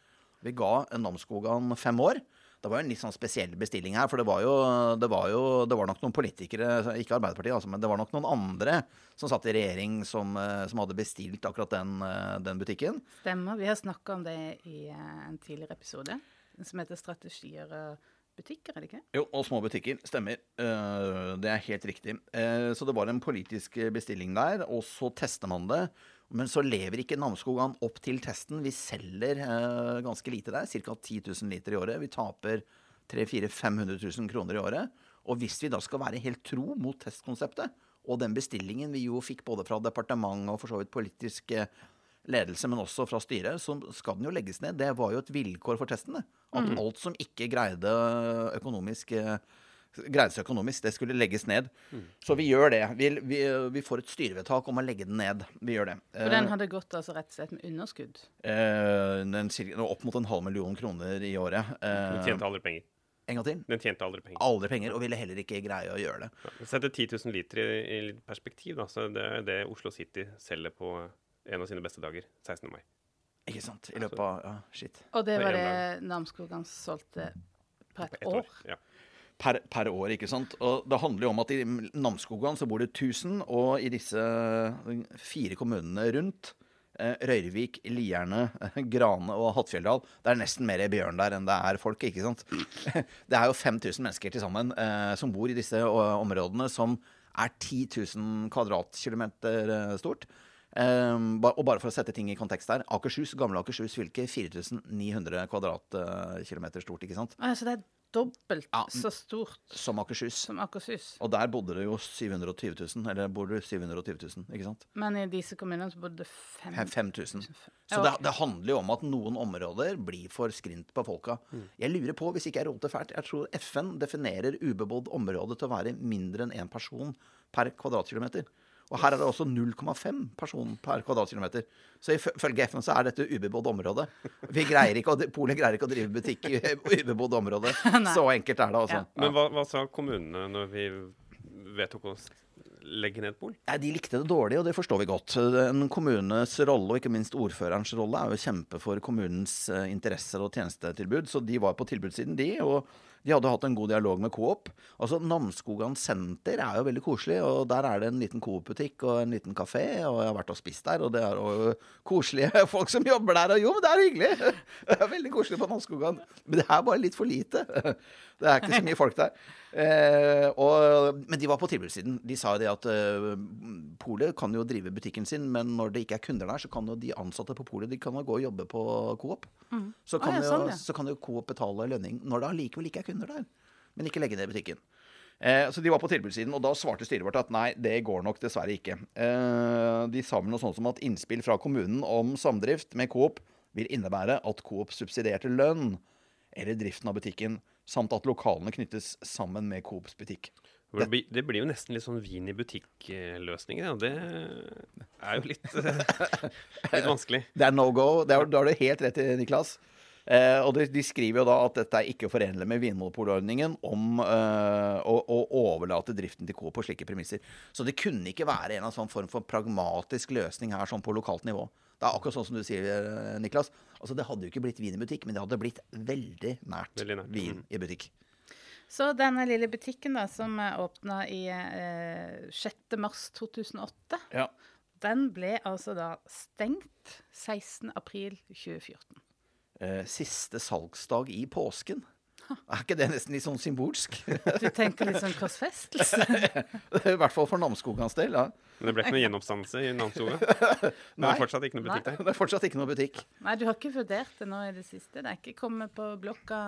Vi ga Namsskogan fem år. Det var jo en litt sånn spesiell bestilling her, for det var jo, det var jo det var nok noen politikere, ikke Arbeiderpartiet, altså, men det var nok noen andre som satt i regjering som, eh, som hadde bestilt akkurat den, eh, den butikken. Stemmer. Vi har snakka om det i eh, en tidligere episode, som heter 'Strategier og butikker', er det ikke? Jo, og små butikker. Stemmer. Det er helt riktig. Så det var en politisk bestilling der, og så tester man det. Men så lever ikke Namsskogan opp til testen. Vi selger eh, ganske lite der, ca. 10 000 liter i året. Vi taper 300 000-500 000 kroner i året. Og hvis vi da skal være helt tro mot testkonseptet, og den bestillingen vi jo fikk både fra departement og for så vidt politisk eh, ledelse, men også fra styret, så skal den jo legges ned. Det var jo et vilkår for testen. det. At alt som ikke greide økonomisk eh, greide seg økonomisk, det skulle legges ned. Så vi gjør det. Vi, vi, vi får et styrevedtak om å legge den ned. Vi gjør det. For den hadde gått altså rett og slett med underskudd. Eh, den, opp mot en halv million kroner i året. Den Eh, tjente aldri penger. en gang til. Den tjente aldri penger. Aldri penger, og ville heller ikke greie å gjøre det. Ja. Sette 10 000 liter i, i litt perspektiv, da. Så det er det Oslo City selger på en av sine beste dager. 16. mai. Ikke sant? I løpet av ja, Shit. Og det var det Namsskogan solgte på et Ett år. Ja. Per, per år, ikke sant. Og det handler jo om at i Namsskogan så bor det 1000, og i disse fire kommunene rundt eh, Røyrvik, Lierne, eh, Grane og Hattfjelldal. Det er nesten mer bjørn der enn det er folk, ikke sant. Det er jo 5000 mennesker til sammen eh, som bor i disse områdene, som er 10 000 kvadratkilometer stort. Eh, og bare for å sette ting i kontekst her. Akershus, gamle Akershus fylke, 4900 kvadratkilometer stort, ikke sant. Altså det er dobbelt Ja. så stort som Akershus. som Akershus. Og der bodde det jo 720 000. Eller bor det 720 000, ikke sant? Men i disse kommunene så bodde det fem Her 5000. Så det, det handler jo om at noen områder blir for skrint på folka. Jeg lurer på, hvis ikke jeg roter fælt Jeg tror FN definerer ubebodd område til å være mindre enn én person per kvadratkilometer. Og her er det også 0,5 person per kvadratkilometer. Så ifølge FN så er dette ubebodd område. Vi greier ikke å, Polet greier ikke å drive butikk i ubebodd område. Så enkelt er det, altså. Ja. Men hva, hva sa kommunene når vi vedtok å legge ned Polen? Nei, De likte det dårlig, og det forstår vi godt. En kommunes rolle, og ikke minst ordførerens rolle, er jo å kjempe for kommunens eh, interesser og tjenestetilbud. Så de var på tilbudssiden, de. Og de hadde hatt en god dialog med Coop. Altså, Namsskogan senter er jo veldig koselig, og der er det en liten Coop-butikk og en liten kafé. Og jeg har vært og spist der, og det er jo koselige folk som jobber der. Og jo, men det er hyggelig! Det er veldig koselig på Namsskogan. Men det er bare litt for lite. Det er ikke så mye folk der. Eh, og, men de var på tilbudssiden. De sa jo det at eh, Polet kan jo drive butikken sin, men når det ikke er kunder der, så kan jo de ansatte på Polet de kan jo gå og jobbe på Coop. Så, kan ah, ja, jo, sånn, ja. så kan jo Coop betale lønning når det allikevel ikke er kunder der. Men ikke legge ned butikken. Eh, så de var på tilbudssiden, og da svarte styret vårt at nei, det går nok dessverre ikke. Eh, de sa vel noe sånt som at innspill fra kommunen om samdrift med Coop vil innebære at Coop subsidierte lønn eller driften av butikken, samt at lokalene knyttes sammen med Coops butikk. Det blir, det blir jo nesten litt sånn vin i butikk-løsninger, og det er jo litt, litt vanskelig. Det er no go. Det da har du helt rett i, Niklas. Eh, og de, de skriver jo da at dette er ikke forenlig med vinmonopolordningen om eh, å, å overlate driften til Coop på slike premisser. Så det kunne ikke være en eller annen sånn form for pragmatisk løsning her sånn på lokalt nivå. Det er akkurat sånn som du sier, eh, Niklas. Altså Det hadde jo ikke blitt vin i butikk, men det hadde blitt veldig nært, Veldig nært, vin i butikk. Så denne lille butikken da, som åpna i eh, 6. mars 2008, Ja. den ble altså da stengt 16. april 2014. Eh, siste salgsdag i påsken. Er ikke det nesten litt sånn symbolsk? Du tenker litt sånn korsfestelse? I hvert fall for Namsskogans del. ja. Men det ble ikke noe gjenoppstandelse i Namsskoga. Men det er fortsatt ikke noe butikk der. Det er fortsatt ikke noe butikk. Nei, du har ikke vurdert det nå i det siste? Det er ikke kommet på blokka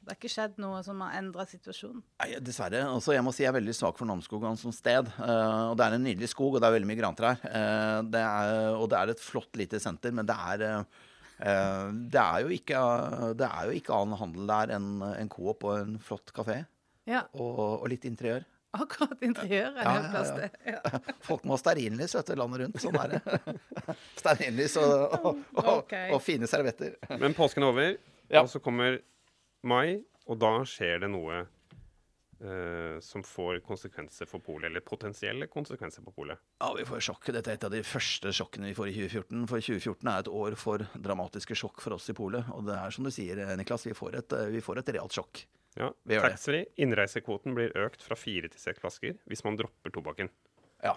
Det er ikke skjedd noe som har endra situasjonen? Nei, dessverre. Altså, jeg må si jeg er veldig svak for Namsskogan som sted. Uh, og Det er en nydelig skog, og det er veldig mye grantrær. Uh, det er, og det er et flott lite senter, men det er eh, det er jo ikke, det er jo ikke annen handel der enn en Coop og en flott kafé. Ja, Og, og litt interiør. akkurat interiør er Ja, det ja, plass til. Ja. Folk må ha stearinlys landet rundt. Sånn er det. stearinlys og, og, og, Ok. og fine servietter. Men påsken er over, Ja. og så kommer mai, og da skjer det noe eh, som får konsekvenser for polet, eller potensielle konsekvenser for polet. Ja, vi får sjokk. Dette er et av de første sjokkene vi får i 2014. For 2014 er et år for dramatiske sjokk for oss i polet. Og det er som du sier, Niklas, vi får et, vi får et realt sjokk. Ja. Taxfree, innreisekvoten blir økt fra fire til seks flasker hvis man dropper tobakken. Ja.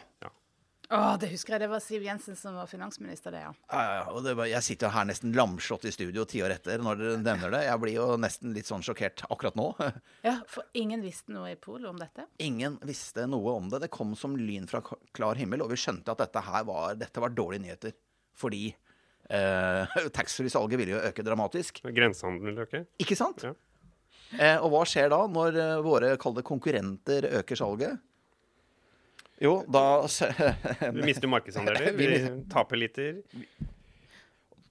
Å, det husker jeg. Det var Siv Jensen som var finansminister, det, ja. Ja, ja, ja. Og det, var- jeg sitter jo her nesten lamslått i studio ti år etter når dere nevner det. Jeg blir jo nesten litt sånn sjokkert akkurat nå. Ja, For ingen visste noe i Polet om dette? Ingen visste noe om det. Det kom som lyn fra klar himmel, og vi skjønte at dette her var, dette var dårlige nyheter. Fordi eh, taxfree-salget ville jo øke dramatisk. Grensehandelen ville øke. Ikke sant? Ja. Eh, og hva skjer da, når eh, våre kalde konkurrenter øker salget? Jo, da Vi mister jo markedsandeler. Vi taper liter.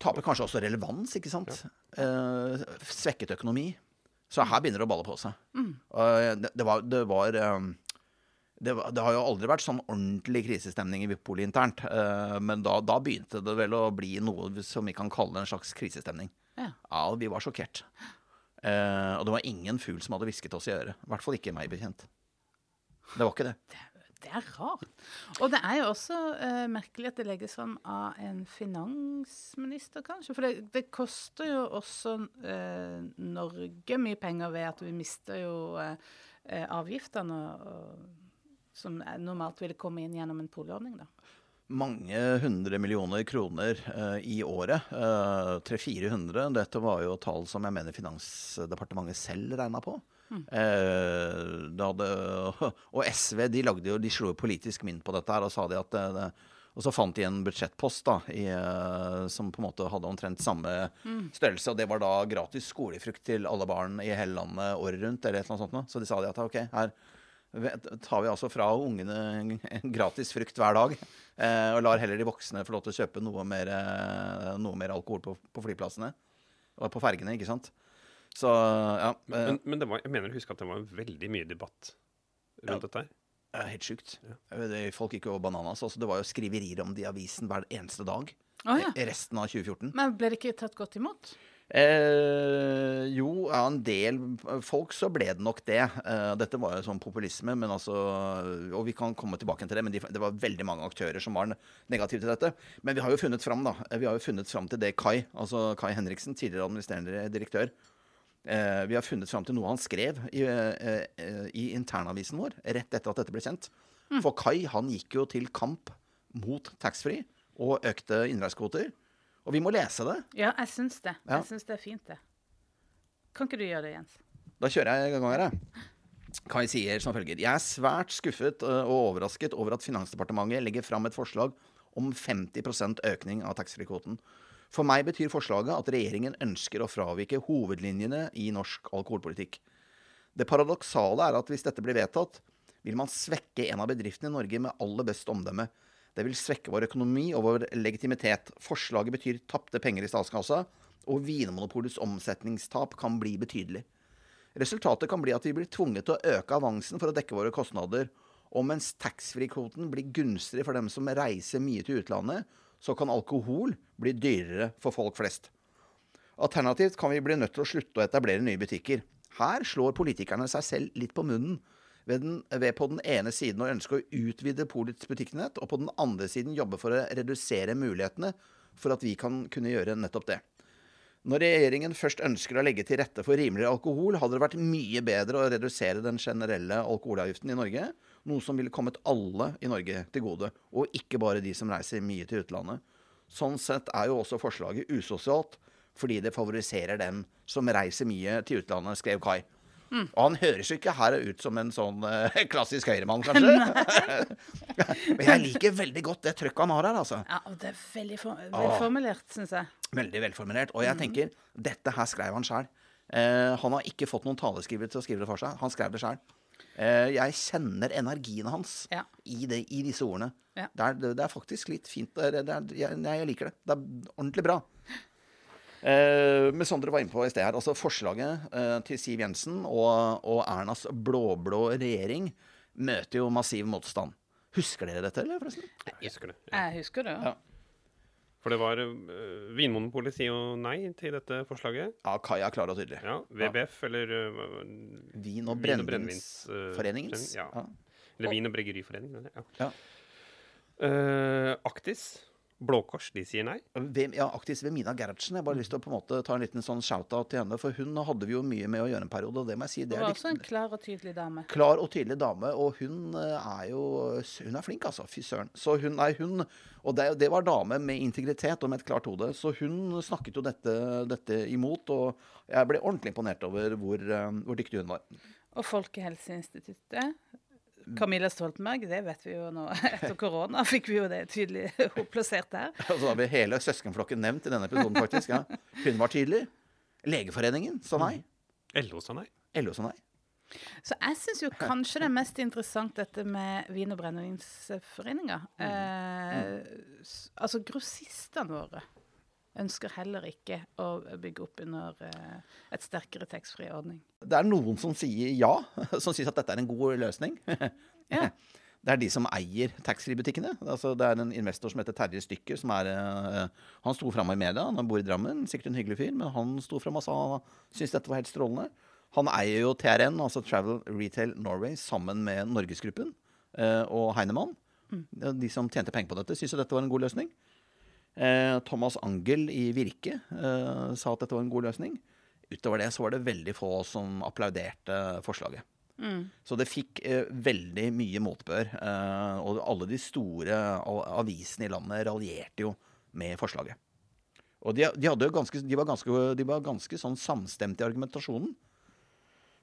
taper kanskje også relevans, ikke sant? Ja. svekket økonomi. Så her begynner det å balle på seg. Mm. det, det var, det, var eh, det var Det har jo aldri vært sånn ordentlig krisestemning i Vipoli internt. eh, men da, da begynte det vel å bli noe som vi kan kalle en slags krisestemning. Ja. Ja, vi var sjokkert. Eh, og det var ingen fugl som hadde hvisket oss i øret. I hvert fall ikke meg bekjent. Det var ikke det. Det er rart. Og det er jo også uh, merkelig at det legges fram av en finansminister, kanskje. For det, det koster jo også uh, Norge mye penger ved at vi mister jo uh, avgiftene som normalt ville komme inn gjennom en polordning, da. mange hundre millioner kroner i året. Tre-fire hundre. Dette var jo tall som jeg mener Finansdepartementet selv regna på. Eh, det hadde, og SV de lagde jo, de slo jo politisk mynt på dette her og sa de at, det, Og så fant de en budsjettpost da, i, eh, som på en måte hadde omtrent samme størrelse. Og det var da gratis skolefrukt til alle barn i hele landet året rundt. eller et eller annet sånt. Så de sa de at ok, her tar vi altså fra ungene gratis frukt hver dag. Eh, og lar heller de voksne få lov til å kjøpe noe mer, eh, noe mer alkohol på, på flyplassene. Og på fergene, ikke sant. Så ja. eh, Men, men det var, jeg mener å huske at det var veldig mye debatt rundt Ja. dette her. Det er helt sjukt. Ja. Folk gikk jo bananas. Altså, det var jo skriverier om det i avisen hver eneste dag. Oh, ja. Resten av 2014. Men ble det ikke tatt godt imot? Eh, jo, av en del folk så ble det nok det. Eh, dette var jo sånn populisme, men altså Og vi kan komme tilbake til det, men de, det var veldig mange aktører som var negative til dette. Men vi har jo funnet fram, da. Vi har jo funnet fram til det Kai, altså Kai Henriksen, tidligere administrerende direktør, eh, vi har funnet fram til noe han skrev i, eh, eh, i internavisen vår rett etter at dette ble kjent. For Kai han gikk jo til kamp mot taxfree og økte innreisekvoter. Og vi må lese det. Ja, jeg syns det. Ja. Jeg syns det er fint, det. Kan ikke du gjøre det, Jens? Da kjører jeg i gang her, jeg. Kai sier som følger Jeg er svært skuffet og overrasket over at Finansdepartementet legger fram et forslag om 50% økning av taxfree-kvoten. For meg betyr forslaget at regjeringen ønsker å fravike hovedlinjene i norsk alkoholpolitikk. Det paradoksale er at hvis dette blir vedtatt, vil man svekke en av bedriftene i Norge med aller best omdømme. Det vil svekke vår økonomi og vår legitimitet. Forslaget betyr tapte penger i statskassa, og Vinmonopolets omsetningstap kan bli betydelig. Resultatet kan bli at vi blir tvunget til å øke avansen for å dekke våre kostnader. Og mens taxfree-kvoten blir gunstig for dem som reiser mye til utlandet, så kan alkohol bli dyrere for folk flest. Alternativt kan vi bli nødt til å slutte å etablere nye butikker. Her slår politikerne seg selv litt på munnen. Ved, den, ved på den ene siden å ønske å utvide polets butikknett, og på den andre siden jobbe for å redusere mulighetene for at vi kan kunne gjøre nettopp det. Når regjeringen først ønsker å legge til rette for rimeligere alkohol, hadde det vært mye bedre å redusere den generelle alkoholavgiften i Norge, noe som ville kommet alle i Norge til gode, og ikke bare de som reiser mye til utlandet. Sånn sett er jo også forslaget usosialt, fordi det favoriserer dem som reiser mye til utlandet, skrev Kai. Og han høres jo ikke her ut som en sånn eh, klassisk høyremann, kanskje. Men jeg liker veldig godt det trøkket han har her, altså. Ja, og det er veldig for, velformulert, syns jeg. Veldig velformulert. Og jeg tenker, dette her skrev han sjøl. Eh, han har ikke fått noen taleskriver til å skrive det for seg. Han skrev det sjøl. Eh, jeg kjenner energien hans Ja. i, det, i disse ordene. Ja. Det, er, det er faktisk litt fint. Det er, det er, jeg, jeg liker det. Det er ordentlig bra. Eh, men som dere var inne på i sted her, altså forslaget eh, til Siv Jensen og, og Ernas blå-blå regjering møter jo massiv motstand. Husker dere dette, eller forresten? Jeg husker det. Ja. Jeg husker det. Ja. For det var øh, Vinmonopolet sier jo nei til dette forslaget. Ja, Kaja klar og tydelig. Ja, VBF, eller uh, Vin- og brennevinsforeningen. Uh, ja. ja. Eller Vin- og bryggeriforeningen. Ja. Ja. Uh, Aktis, Blå Kors, de sier nei. Hvem, ja, ved Mina Gerhardsen. Jeg bare lyst til å på en måte ta en liten sånn shout-out til henne. For hun hadde vi jo mye med å gjøre en periode, og det må jeg si. Hun Det er var også en klar og tydelig dame. klar og tydelig dame, og hun eh, er jo Hun er flink, altså. Fy søren. Så hun er hun Og det, det var dame med integritet og med et klart hode. Så hun snakket jo dette, dette imot, og jeg ble ordentlig imponert over hvor, eh, hvor dyktig hun var. Og Folkehelseinstituttet. Camilla Stoltenberg, det vet vi jo nå. Etter korona fikk vi jo det tydelig plassert der. Og så har vi hele søskenflokken nevnt i denne episoden, faktisk. Ja. Hun var tydelig. Legeforeningen sa nei. LO sa nei. LO sa nei. Så jeg syns jo kanskje det er mest interessant dette med Vin- og brennevinsforeninga. Eh, s- altså grossistene våre ønsker heller ikke å bygge opp under eh, et sterkere taxfree-ordning. Det er noen som sier ja, som syns at dette er en god løsning. Ja. Det er de som eier taxfree-butikkene. Altså, det er en investor som heter Terje Stykke. som er, eh, Han sto fram i media, han bor i Drammen, sikkert en hyggelig fyr, men han sto fram og sa han syntes dette var helt strålende. Han eier jo TRN, altså Travel Retail Norway, sammen med Norgesgruppen eh, og Heinemann. De som tjente penger på dette, syntes jo dette var en god løsning. Eh, Thomas Angel i Virke eh, sa at dette var en god løsning. Utover det så var det veldig få som applauderte forslaget. Så det fikk eh, veldig mye motbør. Eh, og alle de store avisene i landet raljerte jo med forslaget. Og de, de, ganske, de var ganske, de var ganske sånn samstemte i argumentasjonen.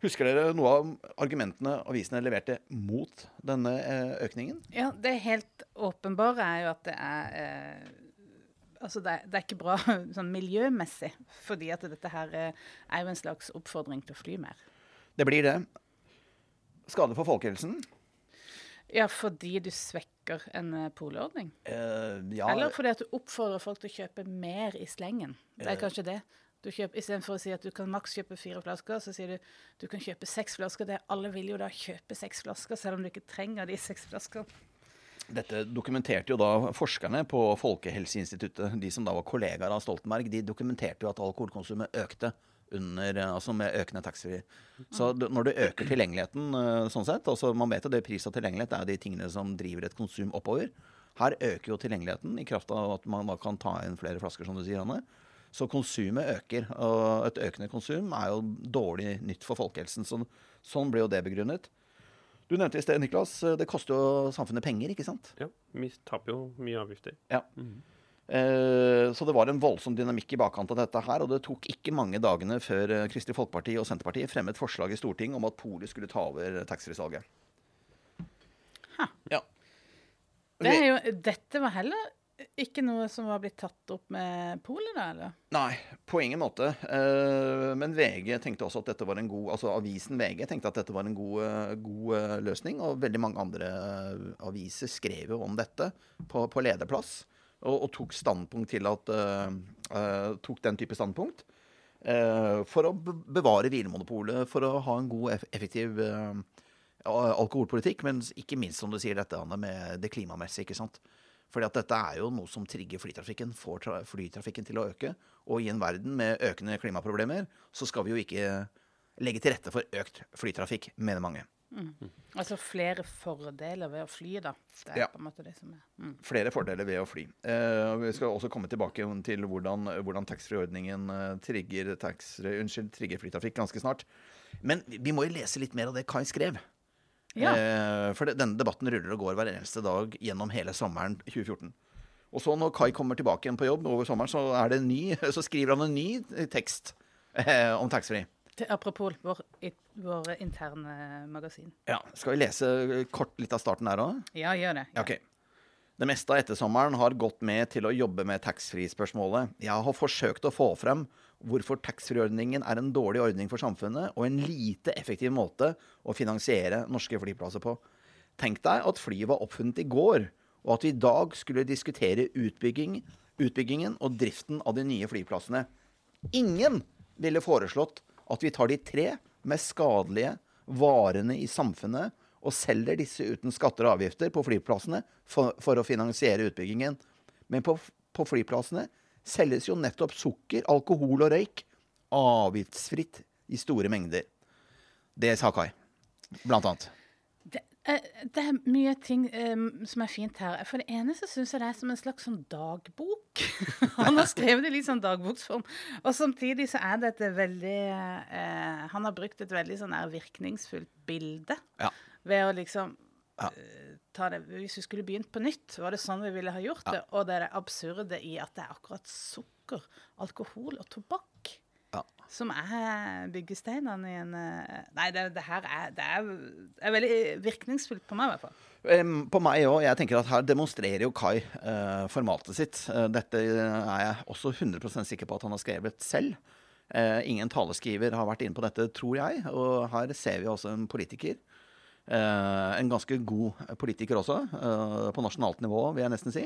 Husker dere noe av argumentene avisene leverte mot denne eh, økningen? Ja, det helt åpenbare er jo at det er eh, Altså, det det er, ikke bra sånn miljømessig, fordi at dette her eh, er jo en slags oppfordring til å fly mer. Det blir det. Skade for folkehelsen? Ja, fordi du svekker en uh, polordning? Uh, ja. Eller fordi at du oppfordrer folk til å kjøpe mer i slengen. Det er kanskje det. Du kjøper, Istedenfor å si at du kan maks kjøpe fire flasker, så sier du du kan kjøpe seks flasker. Det, alle vil jo da kjøpe seks flasker, selv om du ikke trenger de seks flaskene. Dette dokumenterte jo da forskerne på Folkehelseinstituttet, de som da var kollegaer av Stoltenberg, de dokumenterte jo at alkoholkonsumet økte under, altså med økende taxfree. Så når du øker tilgjengeligheten eh, sånn sett, altså man vet jo det pris og tilgjengelighet er de tingene som driver et konsum oppover. Her øker jo tilgjengeligheten i kraft av at man da kan ta inn flere flasker, som du sier, Anne. Så konsumet øker. Og et økende konsum er jo dårlig nytt for folkehelsen. Så, sånn blir jo det begrunnet. Du nevnte i sted, Niklas, det koster jo samfunnet penger, ikke sant? Ja, vi taper jo mye avgifter. Ja. Mm. Eh, så det var en voldsom dynamikk i bakkant av dette her. Og det tok ikke mange dagene før eh, Kristelig Folkeparti og Senterpartiet fremmet forslag i Stortinget om at Polet skulle ta over taxfree-salget. Ja. Det jo, dette var heller ikke noe som var blitt tatt opp med Polet, da? eller? Nei, på ingen måte. Eh, men VG tenkte også at dette var en god altså avisen VG tenkte at dette var en god, eh, god eh, løsning. Og veldig mange andre aviser skrev jo om dette på, på lederplass. Og, og, tok standpunkt til at Tok den type standpunkt. For å bevare hvilemonopolet, for å ha en god, effektiv alkoholpolitikk. Men ikke minst, som du sier, dette med det klimamessige. ikke sant? Fordi at dette er jo noe som trigger flytrafikken, får flytrafikken til å øke. Og i en verden med økende klimaproblemer, så skal vi jo ikke legge til rette for økt flytrafikk, mener mange. Mm. Altså flere fordeler ved å fly, da. Det er ja. på en måte det som er mm. Flere fordeler ved å fly. Eh, vi skal også komme tilbake til hvordan, hvordan taxfree-ordningen eh, trigger, tax, trigger flytrafikk ganske snart. Men vi må jo lese litt mer av det Kai skrev. Ja. Eh, for det, denne debatten ruller og går hver eneste dag gjennom hele sommeren 2014. Og så når Kai kommer tilbake igjen på jobb over sommeren, så, er det ny, så skriver han en ny tekst eh, om taxfree. Apropos vår, vår, interne magasin. Ja, Skal vi lese kort litt av starten der òg? Ja, gjør det. Ja. Okay. Det meste av ettersommeren har gått med til å jobbe med taxfree-spørsmålet. Jeg har forsøkt å få frem hvorfor taxfree-ordningen er en dårlig ordning for samfunnet og en lite effektiv måte å finansiere norske flyplasser på. Tenk deg at flyet var oppfunnet i går, og at vi i dag skulle diskutere utbygging, utbyggingen og driften av de nye flyplassene. Ingen ville foreslått at vi tar de tre mest skadelige varene i samfunnet og selger disse uten skatter og avgifter på flyplassene for, for å finansiere utbyggingen. Men på, på flyplassene selges jo nettopp sukker, alkohol og røyk avgiftsfritt i store mengder. Det sa Kai, blant annet. Det, det er mye ting um, som er fint her. For det ene så syns jeg det er som en slags sånn dagbok. han har skrevet det i litt sånn dagboksform. Og samtidig så er det et veldig uh, Han har brukt et veldig sånn virkningsfullt bilde ja. ved å liksom ja. Det, hvis vi skulle begynt på nytt, var det sånn vi ville ha gjort det? Og det er det absurde i at det er akkurat sukker, alkohol og tobakk ja. som er byggesteinene i en eh, Nei, det, det her er, det er, er, veldig virkningsfullt på meg, i hvert fall. På meg òg. Jeg tenker at her demonstrerer jo Kai eh, formatet sitt. Uh, dette er jeg også 100% sikker på at han har skrevet selv. Eh, ingen taleskriver har vært inne på dette, tror jeg. Og her ser vi også en politiker en ganske god politiker også, uh, på nasjonalt nivå, vil jeg nesten si,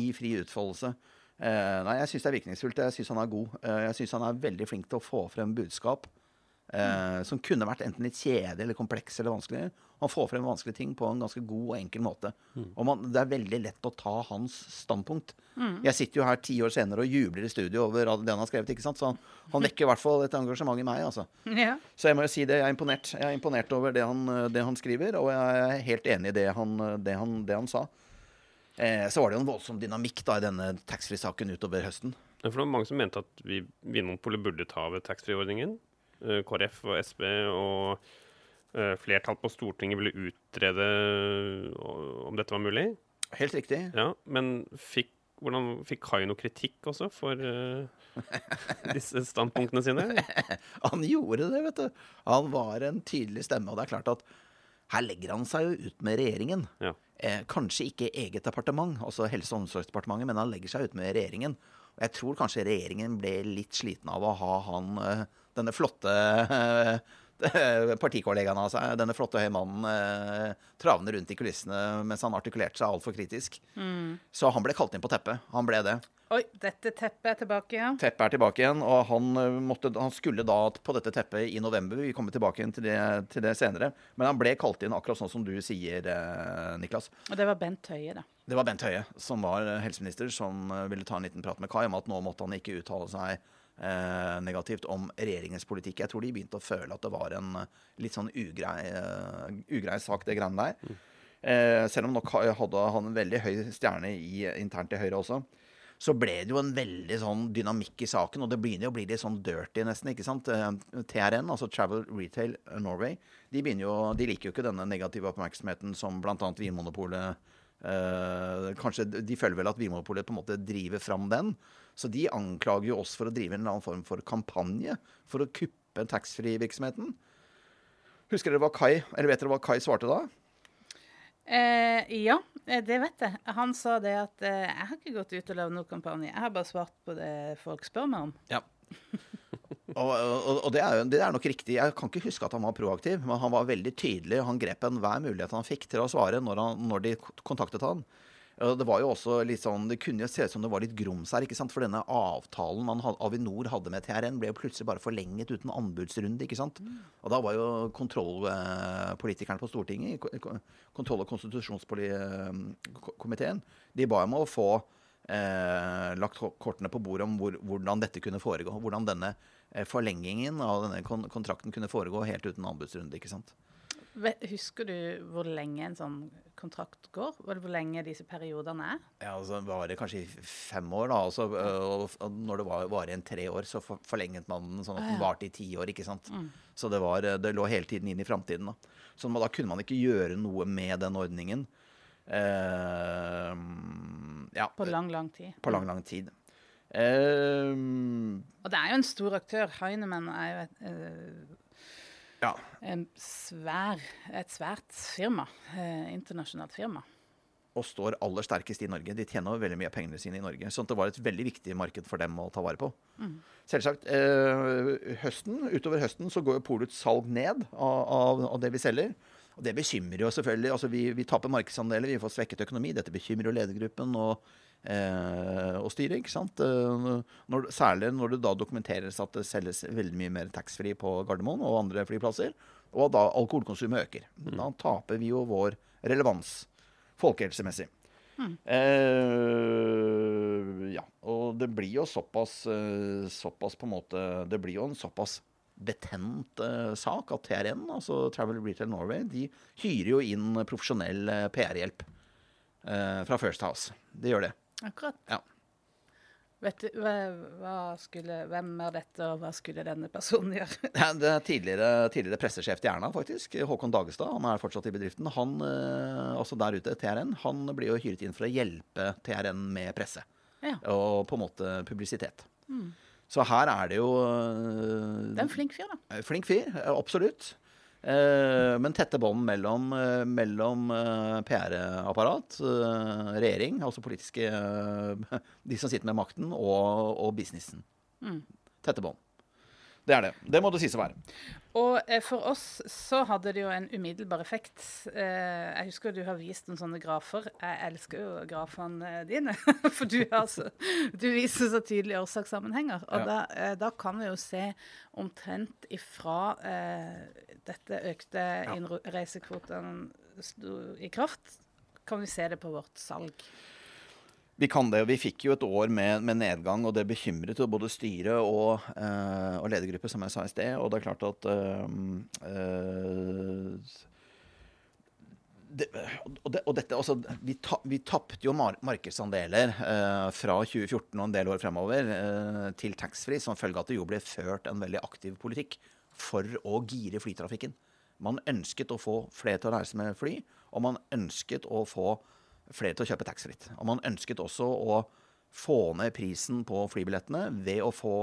i fri utfoldelse. Uh, nei, jeg syns det er virkningsfullt. Jeg syns han er god. jeg syns han er veldig flink til å få frem budskap mm. som kunne vært enten litt kjedelig eller kompleks eller vanskelig. Han får frem vanskelige ting på en ganske god og enkel måte. Mm. Og man, det er veldig lett å ta hans standpunkt. Mm. Jeg sitter jo her ti år senere og jubler i studio over det han har skrevet. ikke sant? Så han vekker i hvert fall et engasjement i meg. altså. Ja. Så jeg må jo si det. Jeg er imponert. Jeg er imponert over det han, det han skriver, og jeg er helt enig i det han, det han, det han sa. Eh, så var det jo en voldsom dynamikk da i denne taxfree-saken utover høsten. For det var mange som mente at vi Vinmonopolet burde ta over taxfree-ordningen. Eh, KrF og SB og Eh, flertall på Stortinget ville utrede eh, om dette var mulig. Helt riktig. Ja, Men fikk Hvordan Fikk Kai noe kritikk også for uh, disse standpunktene sine? han gjorde det, vet du. Han var en tydelig stemme. Og det er klart at her legger han seg jo ut med regjeringen. Ja. Eh, kanskje ikke eget departement, altså Helse- og omsorgsdepartementet, men han legger seg ut med regjeringen. Og jeg tror kanskje regjeringen ble litt sliten av å ha han, eh, denne flotte partikollegaen av seg, denne flotte høye mannen, eh, travende rundt i kulissene mens han artikulerte seg altfor kritisk. Så han ble kalt inn på teppet. Han ble det. Oi, dette teppet er tilbake, ja. Teppet er tilbake igjen, og han, eh, måtte, han skulle da på dette teppet i november. Vi kommer tilbake igjen til det, til det senere. Men han ble kalt inn akkurat sånn som du sier, eh, Niklas. Og det var Bent Høie, da. Det var Bent Høie som var helseminister, som ville ta en liten prat med Kai om at nå måtte han ikke uttale seg eh, negativt om regjeringens politikk. Jeg tror de begynte å føle at det var en eh, litt sånn ugrei, uh, ugrei sak, det greiene der. Eh, selv om nok hadde han en veldig høy stjerne i, internt i Høyre også. Så ble det jo en veldig sånn dynamikk i saken, og det begynner jo å bli litt sånn dirty, nesten. ikke sant? Eh, TRN, altså Travel Retail Norway, de, begynner jo, de liker jo ikke denne negative oppmerksomheten som bl.a. Vinmonopolet eh, Kanskje de føler vel at Vinmonopolet på en måte driver fram den. Så de anklager jo oss for å drive en eller annen form for kampanje for å kuppe taxfree-virksomheten. Husker dere hva Kai, eller vet dere hva Kai svarte da? Eh, ja, eh, det vet jeg. Han sa det at eh, jeg har ikke gått ut og lagd noen kampanje. Jeg har bare svart på det folk spør meg om. Ja. og, og, og det, er det er nok riktig. Jeg kan ikke huske at han var proaktiv, men han var veldig tydelig. Han grep enhver mulighet han fikk til å svare når, han, når de kontaktet han. Det var jo også litt sånn, det kunne jo se ut som det var litt grums her. ikke sant? For denne avtalen man had, Avinor hadde med TRN, ble jo plutselig bare forlenget uten anbudsrunde. ikke sant? Og da var jo kontrollpolitikerne på Stortinget, kontroll- og konstitusjonskomiteen, de ba om å få eh, lagt kortene på bordet om hvor, hvordan dette kunne foregå. Hvordan denne eh, forlengingen av denne kontrakten kunne foregå helt uten anbudsrunde. ikke sant? Husker du hvor lenge en sånn kontrakt går? Hvor lenge disse periodene er? Ja, altså det varer kanskje i fem år, da. Altså, og, når det var, varer en tre år, så for, forlenget man den sånn at den varte i ti år. ikke sant? Så det, var, det lå hele tiden inn i framtiden. Da. Så da kunne man ikke gjøre noe med den ordningen. Eh, ja, På lang, lang tid. på lang, lang tid. Eh, Og det er jo en stor aktør. Heinemann er jo et, ja. en svær, et svært firma. Eh, internasjonalt firma. og står aller sterkest i Norge. De tjener veldig mye av pengene sine i Norge. Så det var et veldig viktig marked for dem å ta vare på. Selvsagt. Eh, høsten, utover høsten så går jo Polets salg ned av, av, av det vi selger. Og det bekymrer jo selvfølgelig. Altså vi, vi taper markedsandeler, vi får svekket økonomi. Dette bekymrer jo ledergruppen og, eh, og styre. ikke sant? Eh, Når, særlig når det da dokumenteres at det selges veldig mye mer taxfree på Gardermoen og andre flyplasser, og da alkoholkonsumet øker. Da taper vi jo vår relevans folkehelsemessig. Eh, ja, og det blir jo såpass, eh, såpass på en måte Det blir jo en såpass betent eh, sak at TRN, altså Travel Retail Norway, de hyrer jo inn profesjonell eh, PR-hjelp eh, fra First House. De gjør det. Akkurat. Ja. Vet du, skulle, hvem er dette, og hva skulle denne personen gjøre? Ja, Det er tidligere, tidligere pressesjef til Erna, faktisk. Håkon Dagestad. Han er fortsatt i bedriften. Han, eh, altså der ute, TRN, han blir jo hyret inn for å hjelpe TRN med presse. Ja. Og på en måte publisitet. Så her er det jo Det er en flink fyr, da. eh, Flink fyr, eh, absolutt. Eh, men tette bånd mellom, eh, mellom eh, PR-apparat, regjering, altså politiske De som sitter med makten, og, og businessen. Tette bånd. Det er det. Det må det sies å være. Og eh, for oss så hadde det jo en umiddelbar effekt. Eh, jeg husker du har vist noen sånne grafer. Jeg elsker jo grafene dine. For du, har så, du viser så tydelige årsakssammenhenger. Og Ja. da, eh, da kan vi jo se omtrent ifra eh, dette økte innreisekvotene sto i kraft, kan vi se det på vårt salg. Vi kan det. og Vi fikk jo et år med, med nedgang, og det bekymret jo både styret og, eh, og ledergruppe, som jeg sa i sted. Og det er klart at eh, det, og, det, og dette, altså, vi, ta, vi tapte jo mar markedsandeler eh, fra 2014 og en del år fremover eh, til taxfree som følge av at det jo ble ført en veldig aktiv politikk for å gire flytrafikken. Man ønsket å få flere til å reise med fly, og man ønsket å få flere til å kjøpe taxfree. Og man ønsket også å få ned prisen på flybillettene ved å, få,